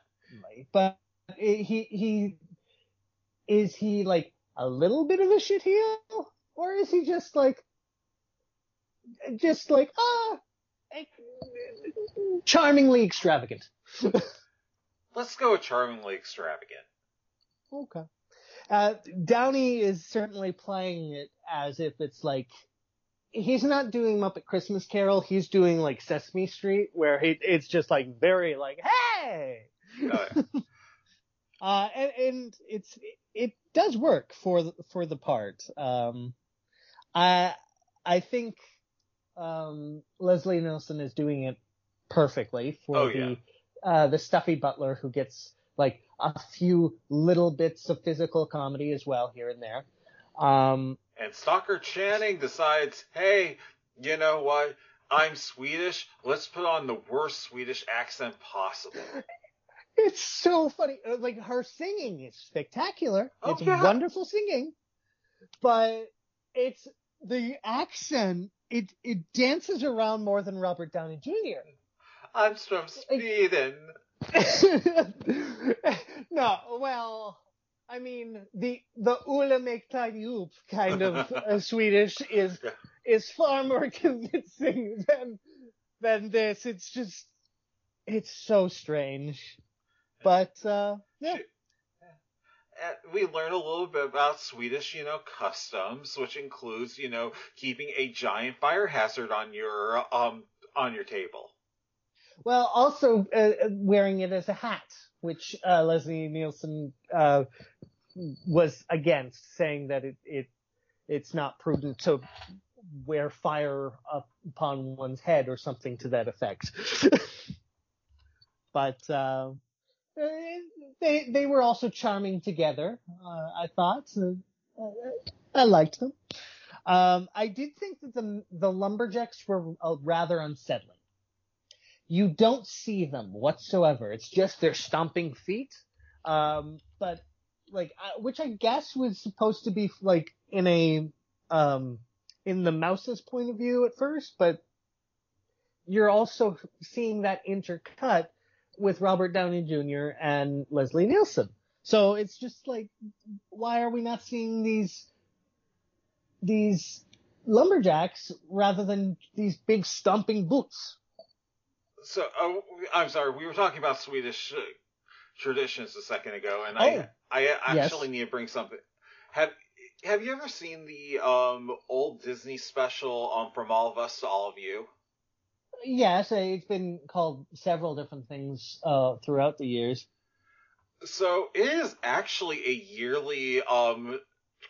but he he is he like a little bit of a shitheel, or is he just like just like ah charmingly extravagant? Let's go charmingly extravagant. Okay. Uh, Downey is certainly playing it as if it's like he's not doing Muppet Christmas Carol. He's doing like Sesame Street, where he, it's just like very like hey. Oh, yeah. Uh, and, and it's it does work for the, for the part. Um, I I think um, Leslie Nielsen is doing it perfectly for Oh, the yeah. uh, the stuffy butler who gets like a few little bits of physical comedy as well here and there. Um, And Stockard Channing decides, hey, you know what? I'm Swedish. Let's put on the worst Swedish accent possible. it's so funny. Uh, Like her singing is spectacular. Oh, it's yeah. wonderful singing, but it's the accent. It it dances around more than Robert Downey Jr. I'm from Sweden. no, well, I mean the the Ulla make tidy oop kind of uh, Swedish is is far more convincing than than this. It's just it's so strange, but uh, yeah. And we learn a little bit about Swedish, you know, customs, which includes, you know, keeping a giant fire hazard on your um on your table. Well, also uh, wearing it as a hat, which uh, Leslie Nielsen uh, was against, saying that it, it it's not prudent to wear fire up upon one's head or something to that effect. but uh, they they were also charming together. Uh, I thought uh, I liked them. Um, I did think that the the lumberjacks were uh, rather unsettling. You don't see them whatsoever. It's just their stomping feet. Um, but like, which I guess was supposed to be like in a um in the mouse's point of view at first, but you're also seeing that intercut with Robert Downey Jr. and Leslie Nielsen. So it's just like, why are we not seeing these these lumberjacks rather than these big stomping boots? So, oh, I'm sorry, we were talking about Swedish uh, traditions a second ago, and Oh. I I Yes. actually need to bring something. Have Have you ever seen the um old Disney special um from All of Us to All of You? Yes, uh, it's been called several different things uh, throughout the years. So it is actually a yearly um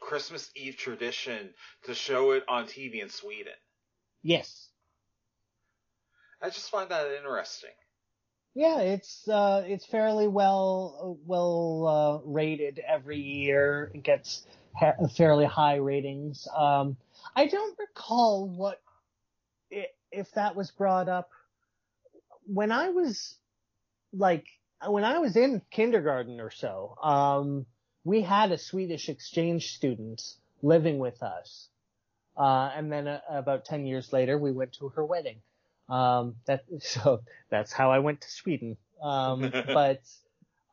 Christmas Eve tradition to show it on TV in Sweden. Yes. I just find that interesting. Yeah, it's uh, it's fairly well well uh, rated every year. It gets ha- fairly high ratings. Um, I don't recall what if that was brought up when I was like when I was in kindergarten or so. Um, we had a Swedish exchange student living with us, uh, and then uh, about ten years later, we went to her wedding. Um, that so that's how I went to Sweden. Um, but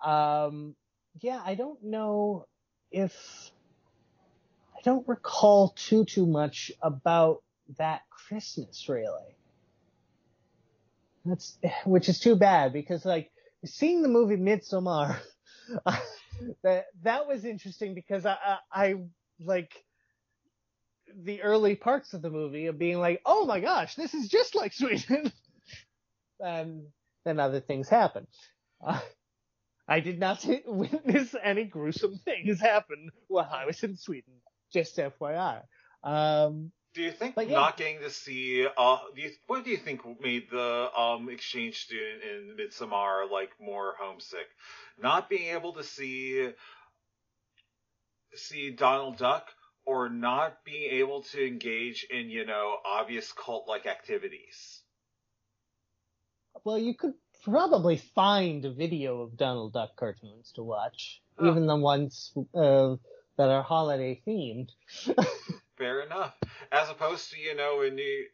um, yeah, I don't know if I don't recall too too much about that Christmas really. That's which is too bad because like seeing the movie Midsommar, that that was interesting because I, I, I like the early parts of the movie of being like, oh my gosh, this is just like Sweden. and then other things happen. Uh, I did not witness any gruesome things happen while I was in Sweden. Just FYI. Um, do you think yeah. not getting to see uh do you, what do you think made the um exchange student in Midsommar like more homesick? Not being able to see see Donald Duck or not being able to engage in, you know, obvious cult like activities. Well, you could probably find a video of Donald Duck cartoons to watch, oh. even the ones uh, that are holiday themed. Fair enough. As opposed to, you know, in the,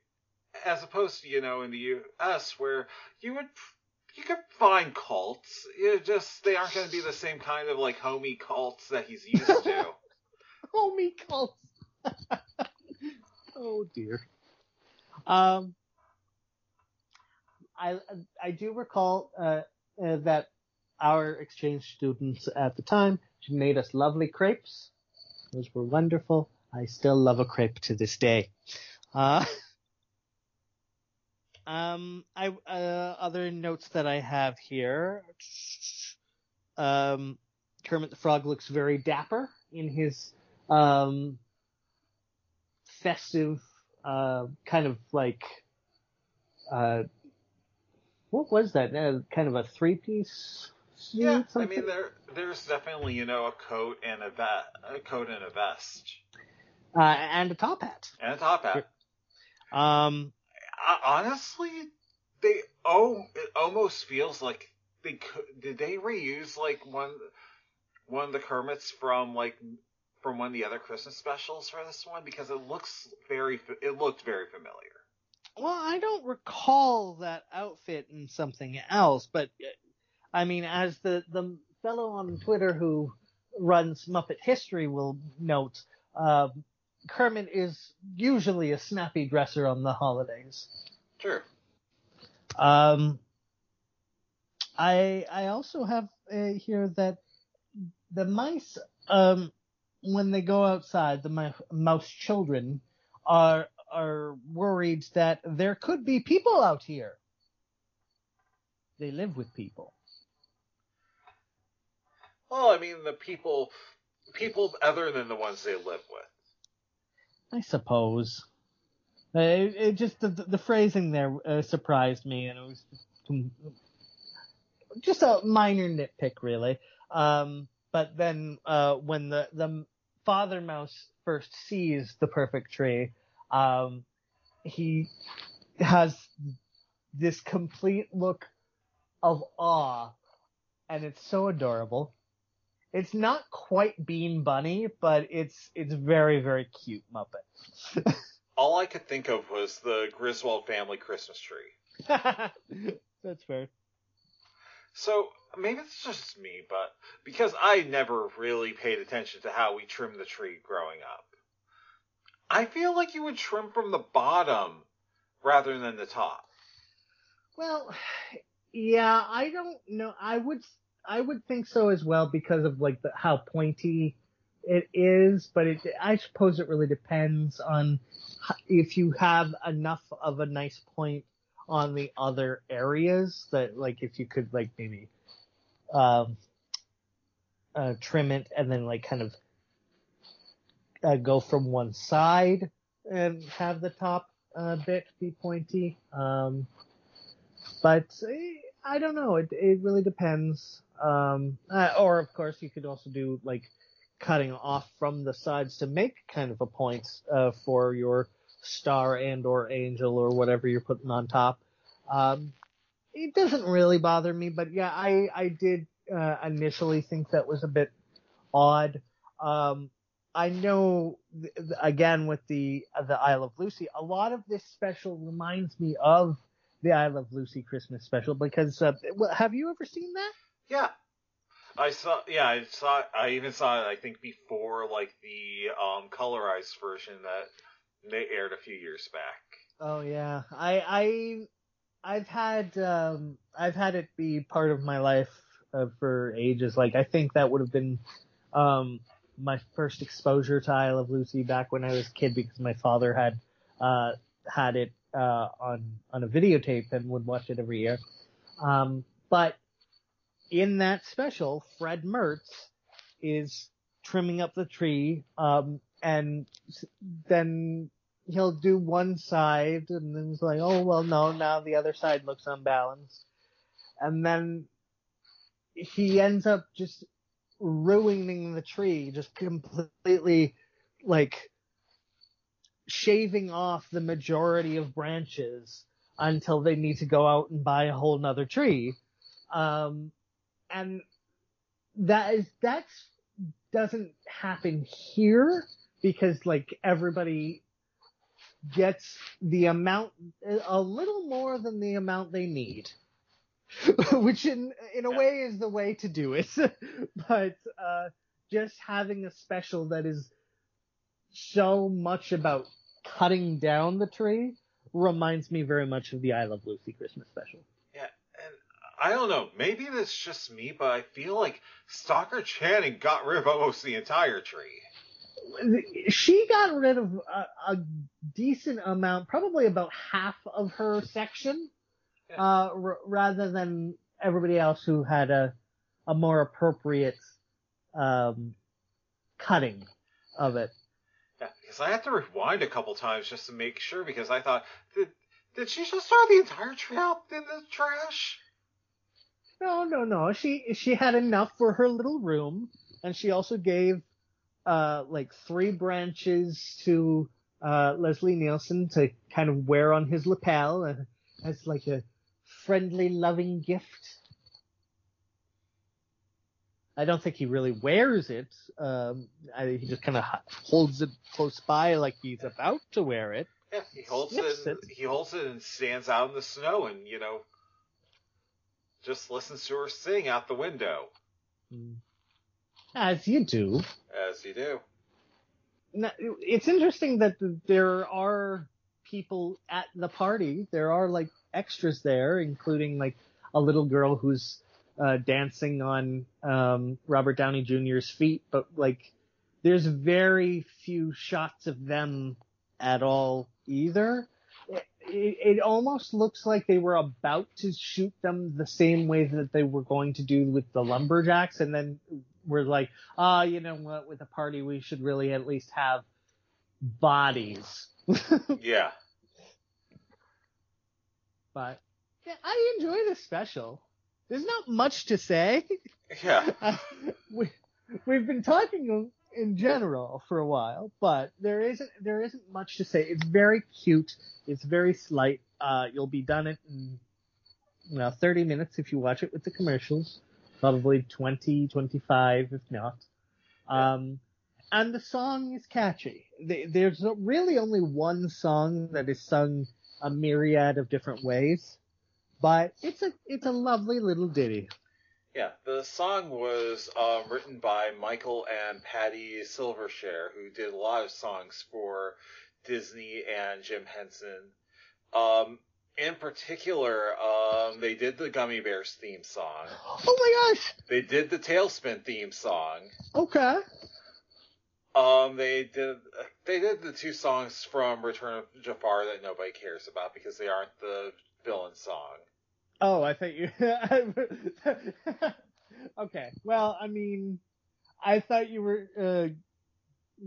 as opposed to, you know, in the U.S. where you would, you could find cults. You just, they aren't going to be the same kind of, like, homey cults that he's used to. Homie cults. oh dear. Um, I I do recall uh, uh, that our exchange students at the time made us lovely crepes. Those were wonderful. I still love a crepe to this day. Uh, um, I uh, other notes that I have here. Um, Kermit the Frog looks very dapper in his um, festive, uh, kind of like, uh, what was that? Uh, kind of a three piece. Yeah, I mean there there's definitely you know a coat and a vest, a coat and a vest, uh, and a top hat, and a top hat. Um, honestly, they oh it almost feels like they could. Did they reuse like one one of the Kermits from like from one of the other Christmas specials for this one because it looks very it looked very familiar. Well, I don't recall that outfit in something else, but I mean, as the the fellow on Twitter who runs Muppet History will note, uh, Kermit is usually a snappy dresser on the holidays. Sure. Um, I I also have uh, here that the mice um when they go outside, the mouse children are are worried that there could be people out here. They live with people. Well, I mean, the people, people other than the ones they live with. I suppose. It, it, just the, the phrasing there uh, surprised me, and it was just a minor nitpick, really. Um, but then uh, when the the Father Mouse first sees the perfect tree, um, he has this complete look of awe, and it's so adorable. It's not quite Bean Bunny, but it's it's very very cute Muppet. All I could think of was the Griswold family Christmas tree. That's fair. So maybe it's just me, but because I never really paid attention to how we trim the tree growing up, I feel like you would trim from the bottom rather than the top. Well, yeah, I don't know. I would, I would think so as well because of like the, how pointy it is, but it, I suppose it really depends on if you have enough of a nice point on the other areas that like if you could like maybe um uh, trim it and then like kind of uh, go from one side and have the top uh, bit be pointy. Um, but eh, I don't know. It it really depends. Um, uh, or of course you could also do like cutting off from the sides to make kind of a point uh, for your star and or angel or whatever you're putting on top. Um, it doesn't really bother me, but yeah, I I did uh, initially think that was a bit odd. Um, I know th- again with the the I Love Lucy, a lot of this special reminds me of the I Love Lucy Christmas special because uh, have you ever seen that? Yeah. I saw, yeah, I saw, I even saw it, I think, before, like, the, um, colorized version that they aired a few years back. Oh yeah, I I I've had um I've had it be part of my life uh, for ages. Like I think that would have been um my first exposure to I Love Lucy back when I was a kid because my father had uh had it uh on on a videotape and would watch it every year. Um but in that special, Fred Mertz is trimming up the tree um and then he'll do one side and then it's like, oh well no, now the other side looks unbalanced. And then he ends up just ruining the tree, just completely like shaving off the majority of branches until they need to go out and buy a whole nother tree. Um, and that is, that's, doesn't happen here because like everybody gets the amount, a little more than the amount they need. Which in, in a way is the way to do it. but, uh, just having a special that is so much about cutting down the tree reminds me very much of the I Love Lucy Christmas special. Yeah, and I don't know, maybe that's just me, but I feel like Stockard Channing got rid of almost the entire tree. She got rid of a, a decent amount, probably about half of her section, Yeah. uh, r- rather than everybody else who had a, a more appropriate, um, cutting of it. Yeah, because I had to rewind a couple times just to make sure because I thought, did, did she just throw the entire tree out in the trash? No, no, no. She she had enough for her little room, and she also gave uh like three branches to uh Leslie Nielsen to kind of wear on his lapel uh, as like a friendly, loving gift. I don't think he really wears it. Um, I, he just kind of holds it close by like he's about to wear it. Yeah, he holds it, and, it. he holds it and stands out in the snow and, you know, just listens to her sing out the window, Mm. As you do. as you do. Now, it's interesting that there are people at the party. There are like extras there, including like a little girl who's uh, dancing on um, Robert Downey Jr.'s feet, but like there's very few shots of them at all either. It, it, it almost looks like they were about to shoot them the same way that they were going to do with the lumberjacks, and then we're like, ah, you know what? With a party, we should really at least have bodies. Yeah. but yeah, I enjoy this special. There's not much to say. Yeah. we we've been talking in general for a while, but there isn't there isn't much to say. It's very cute. It's very slight. Uh, you'll be done it in you know 30 minutes if you watch it with the commercials. Probably 20, 25 if not. Um, and the song is catchy. There's really only one song that is sung a myriad of different ways, but it's a it's a lovely little ditty. Yeah, the song was um, written by Michael and Patty Silversher, who did a lot of songs for Disney and Jim Henson. Um, in particular, um, they did the Gummy Bears theme song. Oh my gosh! They did the TaleSpin theme song. Okay. Um, they did they did the two songs from Return of Jafar that nobody cares about because they aren't the villain song. Oh, I thought you. okay. Well, I mean, I thought you were uh,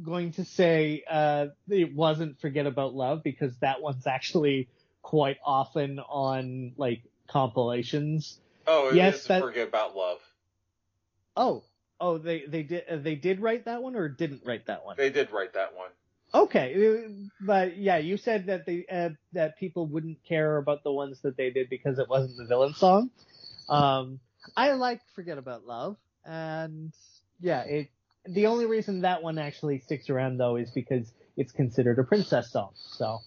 going to say uh, it wasn't "Forget About Love" because that one's actually quite often on like compilations. Oh, it Yes, is that- Forget About Love. Oh, oh, they they did uh, they did write that one or didn't write that one? They did write that one. Okay, uh, but yeah, you said that they uh, that people wouldn't care about the ones that they did because it wasn't the villain song. Um, I like "Forget About Love," and yeah, it. The only reason that one actually sticks around though is because it's considered a princess song, so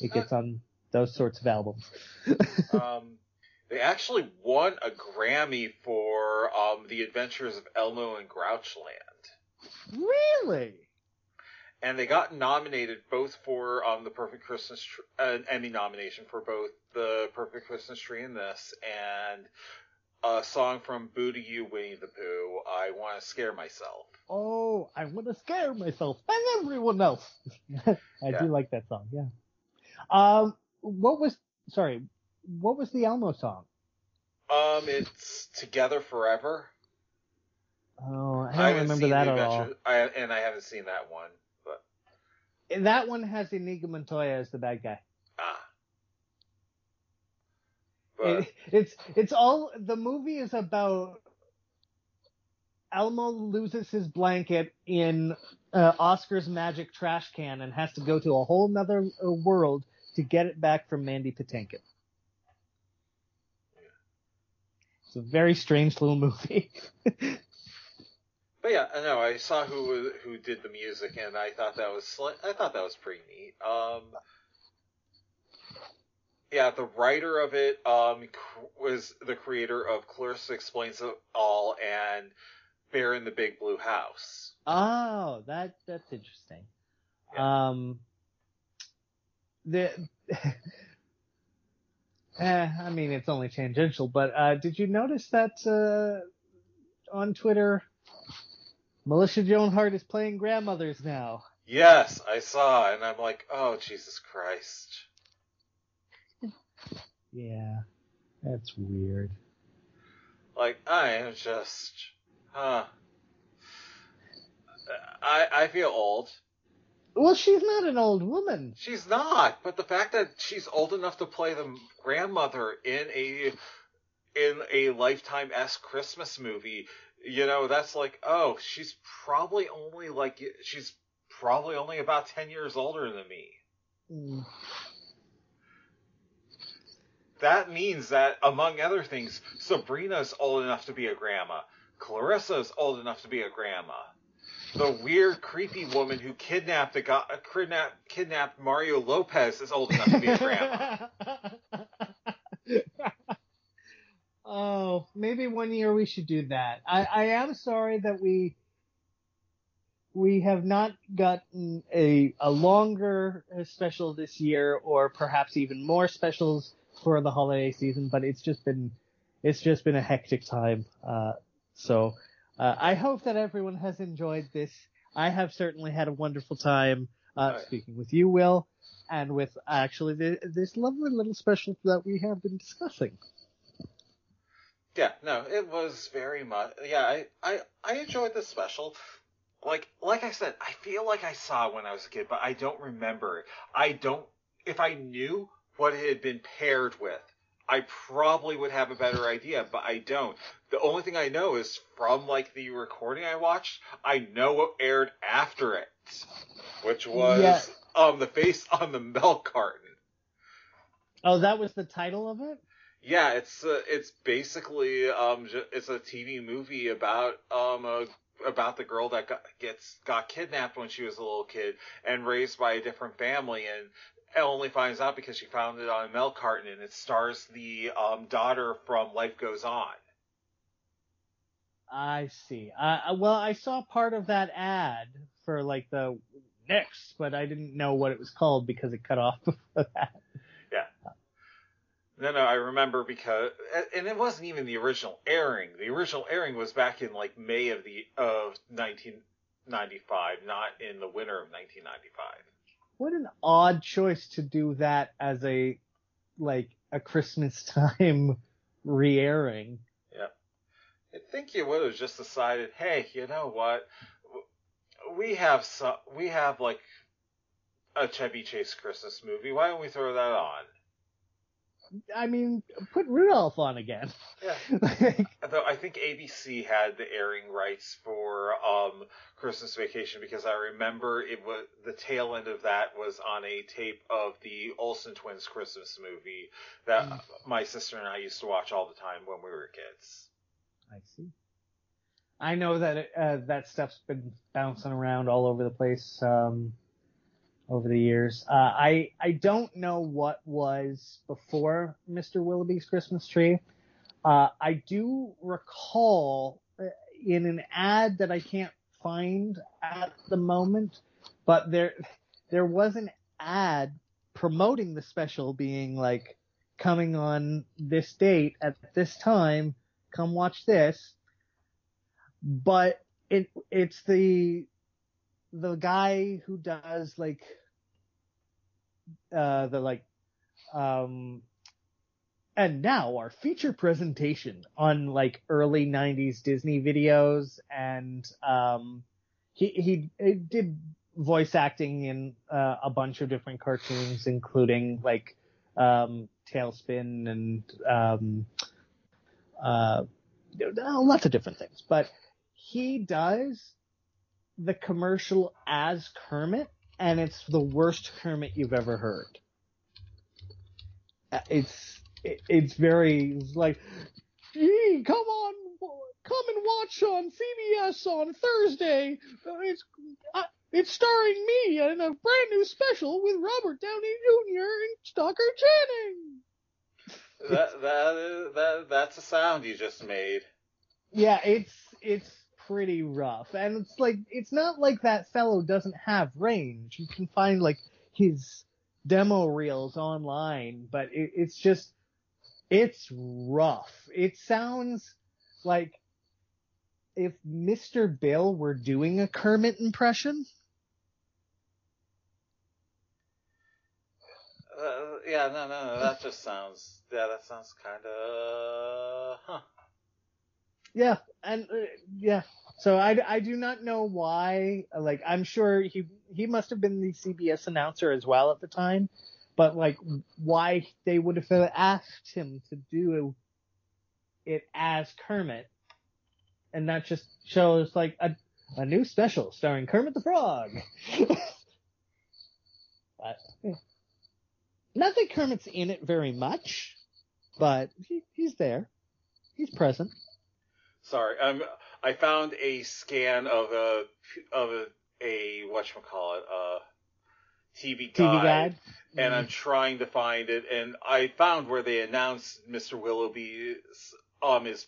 it gets on those sorts of albums. um, they actually won a Grammy for um, The Adventures of Elmo and Grouchland. really? And they got nominated both for um, the Perfect Christmas Tree, an Emmy nomination for both the Perfect Christmas Tree and this, and a song from Boo to You, Winnie the Pooh, I Want to Scare Myself. Oh, I want to scare myself and everyone else. I Yeah. do like that song. Yeah. Um, what was sorry? What was the Elmo song? Um, it's Together Forever. Oh, I don't haven't remember that at all. I, and I haven't seen that one, but and That one has Inigo Montoya as the bad guy. ah. But It, it's it's all the movie is about Elmo loses his blanket in uh, Oscar's magic trash can and has to go to a whole nother uh, world to get it back from Mandy Patinkin. It's a very strange little movie. But yeah, I know I saw who who did the music, and I thought that was I thought that was pretty neat. Um, yeah, the writer of it um was the creator of Clarissa Explains It All and Bear in the Big Blue House. oh, that that's interesting. Um, the eh, I mean, it's only tangential, but uh, did you notice that uh, on Twitter, Melissa Joan Hart is playing grandmothers now? Yes, I saw, and I'm like, oh Jesus Christ! Yeah, that's weird. Like I am just, huh? I I feel old. Well, she's not an old woman. She's not, but the fact that she's old enough to play the grandmother in a in a lifetime s Christmas movie, you know, that's like, oh, she's probably only like she's probably only about ten years older than me. That means that, among other things, Sabrina's old enough to be a grandma. Clarissa's old enough to be a grandma. The weird, creepy woman who kidnapped a guy, kidnapped, kidnapped Mario Lopez is old enough to be a grandma. oh, maybe one year we should do that. I, I am sorry that we we have not gotten a a longer uh, special this year, or perhaps even more specials for the holiday season. But it's just been it's just been a hectic time. Uh, so uh, I hope that everyone has enjoyed this. I have certainly had a wonderful time uh, Right. speaking with you, Will, and with actually the, this lovely little special that we have been discussing. Yeah, no, it was very much. Yeah, I, I, I enjoyed the special. Like, like I said, I feel like I saw it when I was a kid, but I don't remember it. I don't. If I knew what it had been paired with, I probably would have a better idea, but I don't. The only thing I know is from like the recording I watched, I know what aired after it, which was Yeah. um the face on the milk carton. Oh, that was the title of it? Yeah, it's uh, it's basically um it's a TV movie about um a, about the girl that got, gets got kidnapped when she was a little kid and raised by a different family and only finds out because she found it on a milk carton and it stars the um daughter from Life Goes On. I see. Uh, uh, well, I saw part of that ad for like the next, but I didn't know what it was called because it cut off before that. Yeah. No, no, I remember because and it wasn't even the original airing. The original airing was back in like May of the of 1995, not in the winter of 1995. What an odd choice to do that as a like a Christmas time re-airing. Yeah, I think you would have just decided, hey, you know what? We have some, we have like a Chevy Chase Christmas movie. Why don't we throw that on? I mean, put Rudolph on again. Yeah. Though I think ABC had the airing rights for um, Christmas Vacation because I remember it was the tail end of that was on a tape of the Olsen twins Christmas movie that mm. my sister and I used to watch all the time when we were kids. I see. I know that uh, that stuff's been bouncing around all over the place. Um, over the years. Uh, I I don't know what was before Mr. Willowby's Christmas tree. Uh, I do recall uh, in an ad that I can't find at the moment, but there there was an ad promoting the special being like coming on this date at this time. Come watch this. But it it's the the guy who does like uh the like um and now our feature presentation on like early 90s Disney videos and um he he, he did voice acting in uh, a bunch of different cartoons including like um TaleSpin and um uh lots of different things. But he does the commercial as Kermit, and it's the worst Kermit you've ever heard. Uh, it's it's very like, hey, come on, come and watch on CBS on Thursday. Uh, it's uh, it's starring me in a brand new special with Robert Downey Jr. and Stockard Channing. that that is that that's a sound you just made. Yeah, it's it's pretty rough. And it's like, it's not like that fellow doesn't have range. You can find like his demo reels online, but it, it's just, it's rough. It sounds like if Mr. Bill were doing a Kermit impression. Uh, yeah, no, no, no, that just sounds, yeah, that sounds kind of, huh. Yeah, and uh, yeah. So I, I do not know why. Like I'm sure he he must have been the CBS announcer as well at the time, but like why they would have asked him to do it as Kermit, and not just shows like a a new special starring Kermit the Frog. but yeah. not that Kermit's in it very much, but he, he's there. He's present. Sorry, um, I found a scan of a of a, a what call it, uh, TV guide, TV guide? and mm-hmm. I'm trying to find it, and I found where they announced Mr. Willowby um is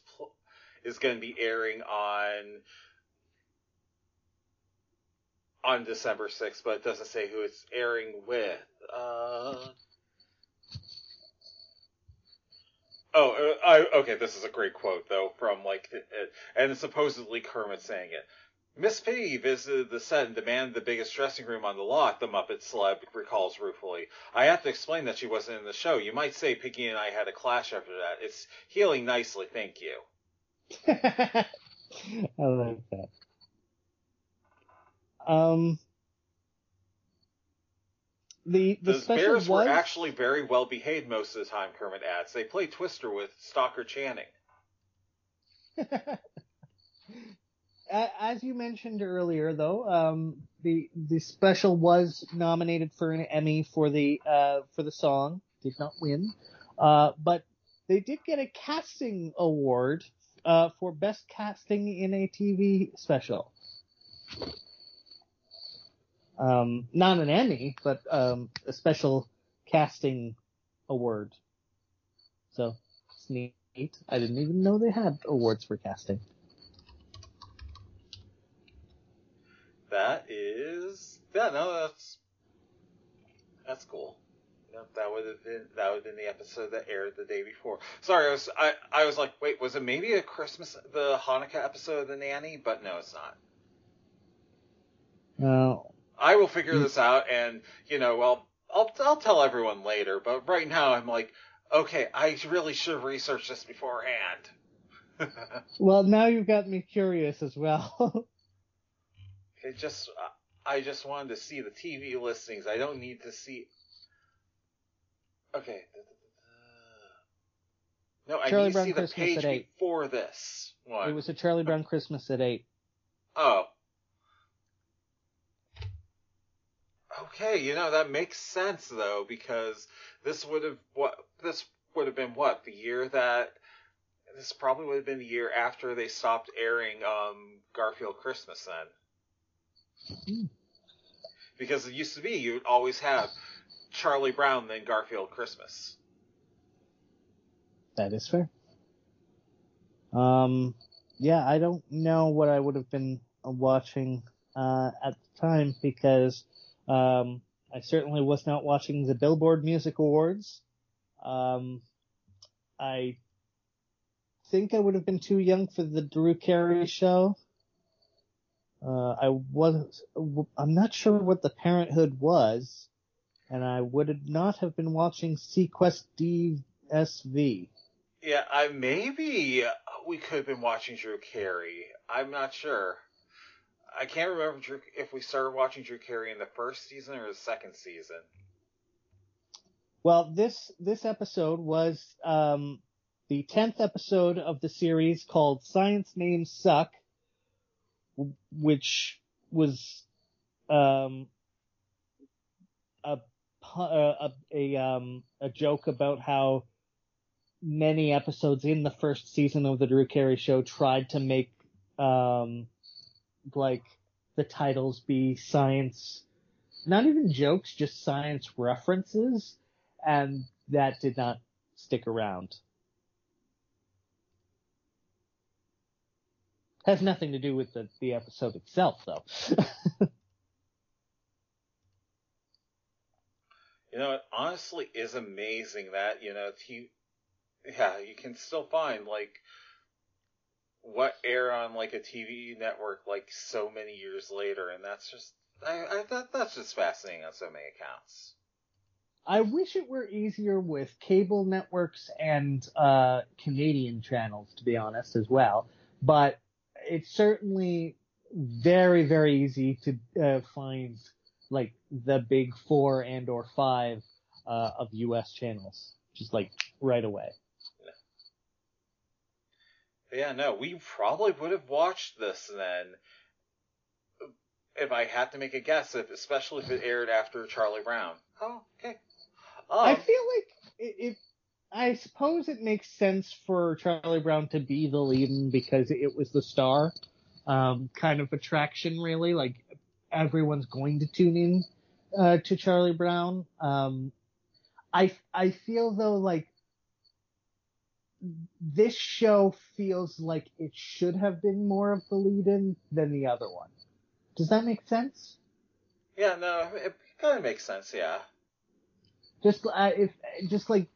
is going to be airing on on December 6th, but it doesn't say who it's airing with. Uh, Oh, uh, I, okay. This is a great quote though from like, uh, and supposedly Kermit saying it. Miss Piggy visited the set and demanded the biggest dressing room on the lot, the Muppet celeb recalls ruefully. I have to explain that she wasn't in the show. You might say Piggy and I had a clash after that. It's healing nicely, thank you. I like that. Um, the the, the Bears was... were actually very well behaved most of the time. Kermit adds. They play Twister with Stockard Channing. As you mentioned earlier, though, um, the the special was nominated for an Emmy for the uh, for the song. Did not win, uh, but they did get a casting award uh, for best casting in a TV special um, not an Emmy, but um, a special casting award. So it's neat. I didn't even know they had awards for casting. That is yeah, no, that's that's cool. that would have been that would have been the episode that aired the day before. Sorry, I was I, I was like, wait, was it maybe a Christmas the Hanukkah episode of the Nanny? But no, it's not. No, I will figure hmm. this out, and you know, well, I'll I'll tell everyone later. But right now, I'm like, okay, I really should have researched this beforehand. well, now you've got me curious as well. it just, I just wanted to see the TV listings. I don't need to see. Okay. No, I Charlie need to Brown see the Christmas page before this one. it was a Charlie Brown Christmas at eight. Oh. Okay, you know that makes sense though because this would have what this would have been what the year that this probably would have been the year after they stopped airing um Garfield Christmas then. Hmm. Because it used to be you'd always have Charlie Brown then Garfield Christmas. That is fair. Um, yeah, I don't know what I would have been watching uh, at the time because um, I certainly was not watching the Billboard Music Awards. Um, I think I would have been too young for the Drew Carey show. Uh, I was, I'm not sure what the Parenthood was, and I would not have been watching seaQuest DSV. Yeah, I maybe we could have been watching Drew Carey. I'm not sure. I can't remember Drew, if we started watching Drew Carey in the first season or the second season. Well, this this episode was um, the tenth episode of the series called "Science Names Suck," which was um, a a a, um, a joke about how many episodes in the first season of the Drew Carey Show tried to make um, like the titles be science, not even jokes, just science references, and that did not stick around. Has nothing to do with the, the episode itself, though. you know, it honestly is amazing that, you know, he, yeah, you can still find, like, what air on like a TV network like so many years later, and that's just I, I that that's just fascinating on so many accounts. I wish it were easier with cable networks and uh, Canadian channels, to be honest, as well. But it's certainly very, very easy to uh, find like the big four and or five uh, of U.S. channels, just like right away. Yeah, no, we probably would have watched this then. If I had to make a guess, if especially if it aired after Charlie Brown. Oh, okay. Um, I feel like it, it. I suppose it makes sense for Charlie Brown to be the lead because it was the star, um, kind of attraction, really. Like everyone's going to tune in uh, to Charlie Brown. Um, I I feel though like this show feels like it should have been more of the lead-in than the other one. Does that make sense? Yeah, no, it kind of makes sense. Yeah. Just uh, if just like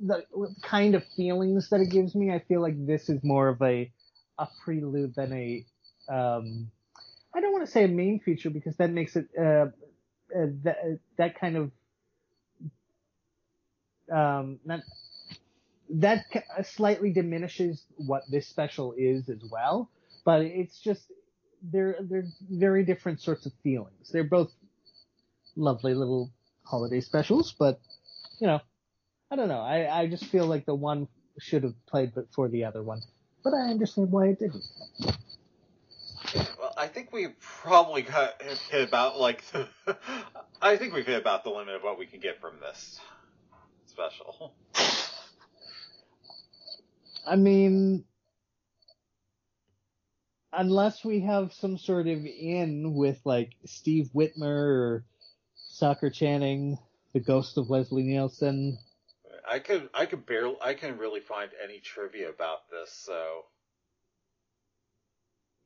the kind of feelings that it gives me, I feel like this is more of a a prelude than a um. I don't want to say a main feature because that makes it uh, uh that that kind of um not that uh, slightly diminishes what this special is as well. But it's just they're they're very different sorts of feelings. They're both lovely little holiday specials, but you know, I don't know. I I just feel like the one should have played before the other one, but I understand why it didn't. Well, I think we probably got hit about like the, I think we've hit about the limit of what we can get from this special. I mean, unless we have some sort of in with like Steve Whitmire or Stockard Channing, the ghost of Leslie Nielsen. I could, I could barely, I can really find any trivia about this, so.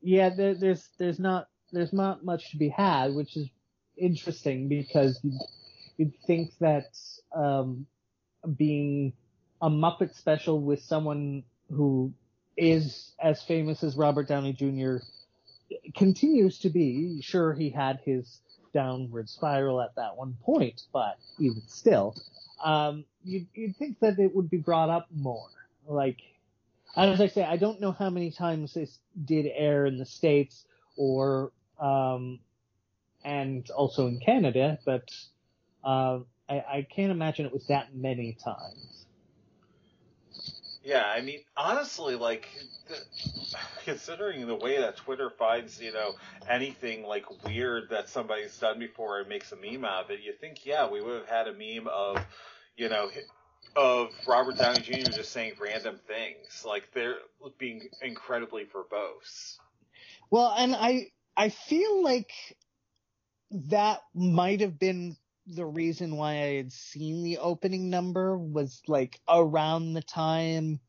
Yeah, there, there's, there's not, there's not much to be had, which is interesting because you'd, you'd think that, um, being a Muppet special with someone who is as famous as Robert Downey Jr. continues to be. Sure, he had his downward spiral at that one point, but even still, um, you'd, you'd think that it would be brought up more. Like, as I say, I don't know how many times this did air in the states or um, and also in Canada, but uh, I, I can't imagine it was that many times. Yeah, I mean, honestly, like, considering the way that Twitter finds, you know, anything like weird that somebody's done before and makes a meme out of it, you think, yeah, we would have had a meme of, you know, of Robert Downey Jr. just saying random things. Like, they're being incredibly verbose. Well, and I, I feel like that might have been the reason why I had seen the opening number was like around the time,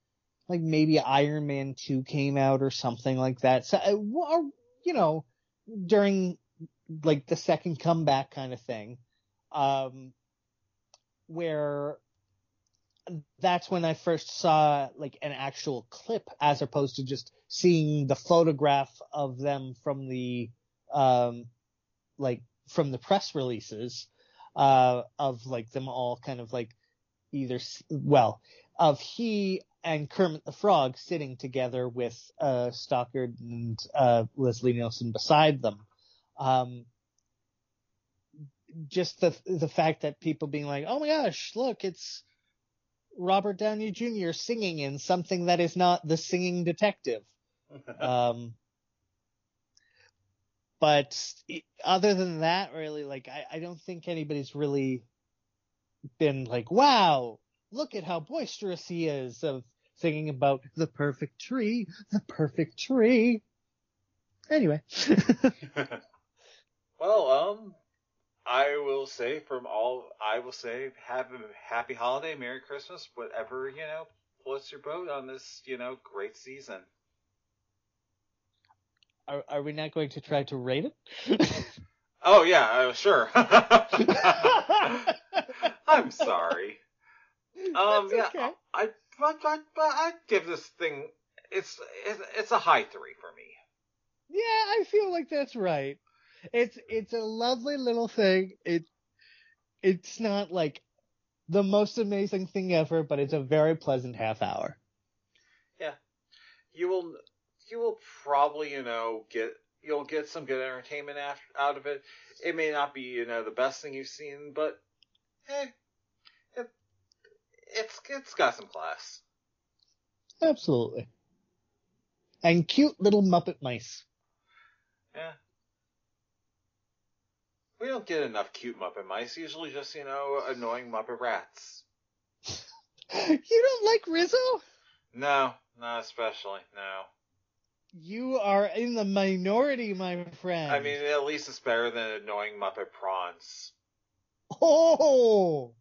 like maybe Iron Man 2 came out or something like that. So, uh, you know, during like the second comeback kind of thing, um, where that's when I first saw like an actual clip as opposed to just seeing the photograph of them from the, um, like from the press releases uh, of like them all kind of like either, well, of he and Kermit the Frog sitting together with, uh, Stockard and, uh, Leslie Nielsen beside them. Um, just the, the fact that people being like, oh my gosh, look, it's Robert Downey Jr. singing in something that is not the singing detective. um, but other than that, really, like, I, I don't think anybody's really been like, wow, look at how boisterous he is of singing about the perfect tree, the perfect tree. Anyway. well, um, I will say from all, I will say, have a happy holiday, Merry Christmas, whatever, you know, floats your boat on this, you know, great season. Are, are we not going to try to rate it? oh yeah, uh, sure. I'm sorry. Um, That's yeah, okay. I, but, but, but I give this thing, it's, it's, it's a high three for me. Yeah, I feel like that's right. It's, it's a lovely little thing. It, it's not like the most amazing thing ever, but it's a very pleasant half hour. Yeah. You will, you will probably, you know, get you'll get some good entertainment after, out of it. It may not be, you know, the best thing you've seen, but eh, it, it's it's got some class. Absolutely. And cute little Muppet mice. Yeah. We don't get enough cute Muppet mice. Usually just, you know, annoying Muppet rats. you don't like Rizzo? No, not especially. No. You are in the minority, my friend. I mean, at least it's better than annoying Muppet prawns. Oh,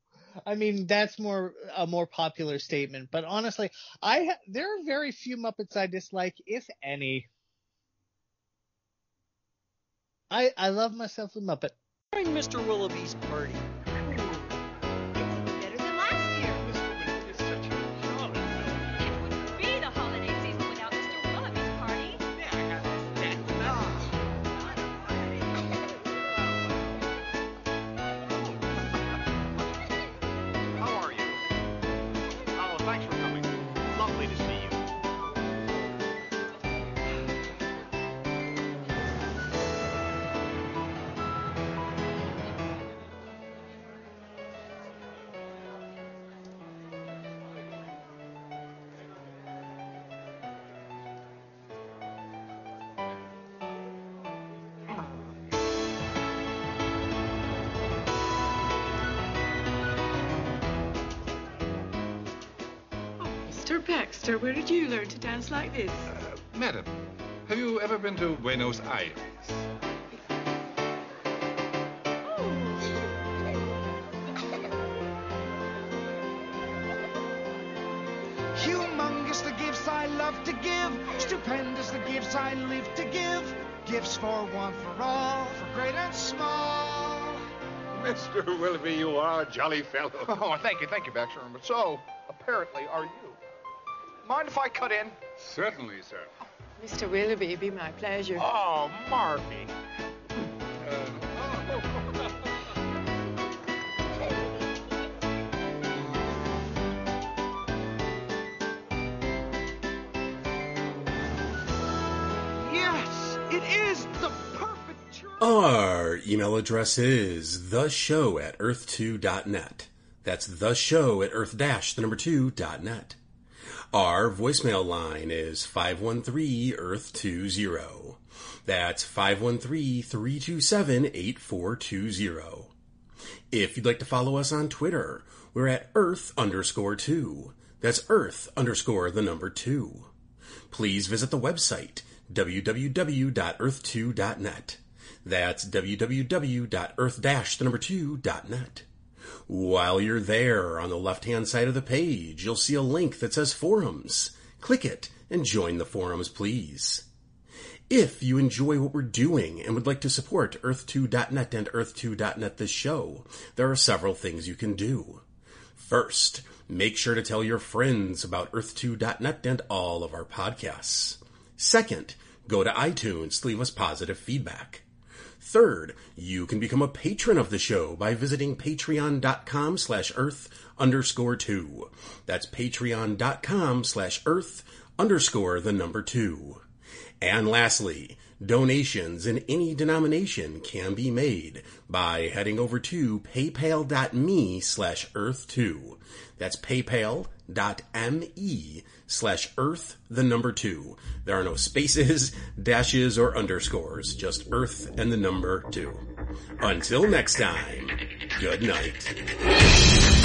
I mean that's more a more popular statement, but honestly, I ha- there are very few Muppets I dislike, if any. I I love myself a Muppet. During Mr. Willowby's party. Learn to dance like this? Uh, madam, have you ever been to Buenos Aires? Humongous the gifts I love to give, stupendous the gifts I live to give. Gifts for one, for all, for great and small. Mr. Willowby, you are a jolly fellow. Oh, thank you, thank you, Baxter. But so, apparently, are you. Mind if I cut in? Certainly, sir. Mr. Willowby, be my pleasure. Oh, Marvy. Our email address is the show at earth2.net. That's the show at earth-the number 2.net. Our voicemail line is 513 earth 20. That's 513 327 8420. If you'd like to follow us on Twitter, we're at earth underscore two. That's earth underscore the number two. Please visit the website www.earth2.net. That's www.earth the number two.net. While you're there, on the left-hand side of the page, you'll see a link that says forums. Click it and join the forums, please. If you enjoy what we're doing and would like to support Earth2.net and Earth2.net this show, there are several things you can do. First, make sure to tell your friends about Earth2.net and all of our podcasts. Second, go to iTunes to leave us positive feedback. Third, you can become a patron of the show by visiting patreon.com slash earth underscore two. That's patreon.com slash earth underscore the number two. And lastly, donations in any denomination can be made by heading over to paypal.me slash earth2. That's paypal.me slash earth the number two. There are no spaces, dashes, or underscores, just earth and the number two. Until next time, good night.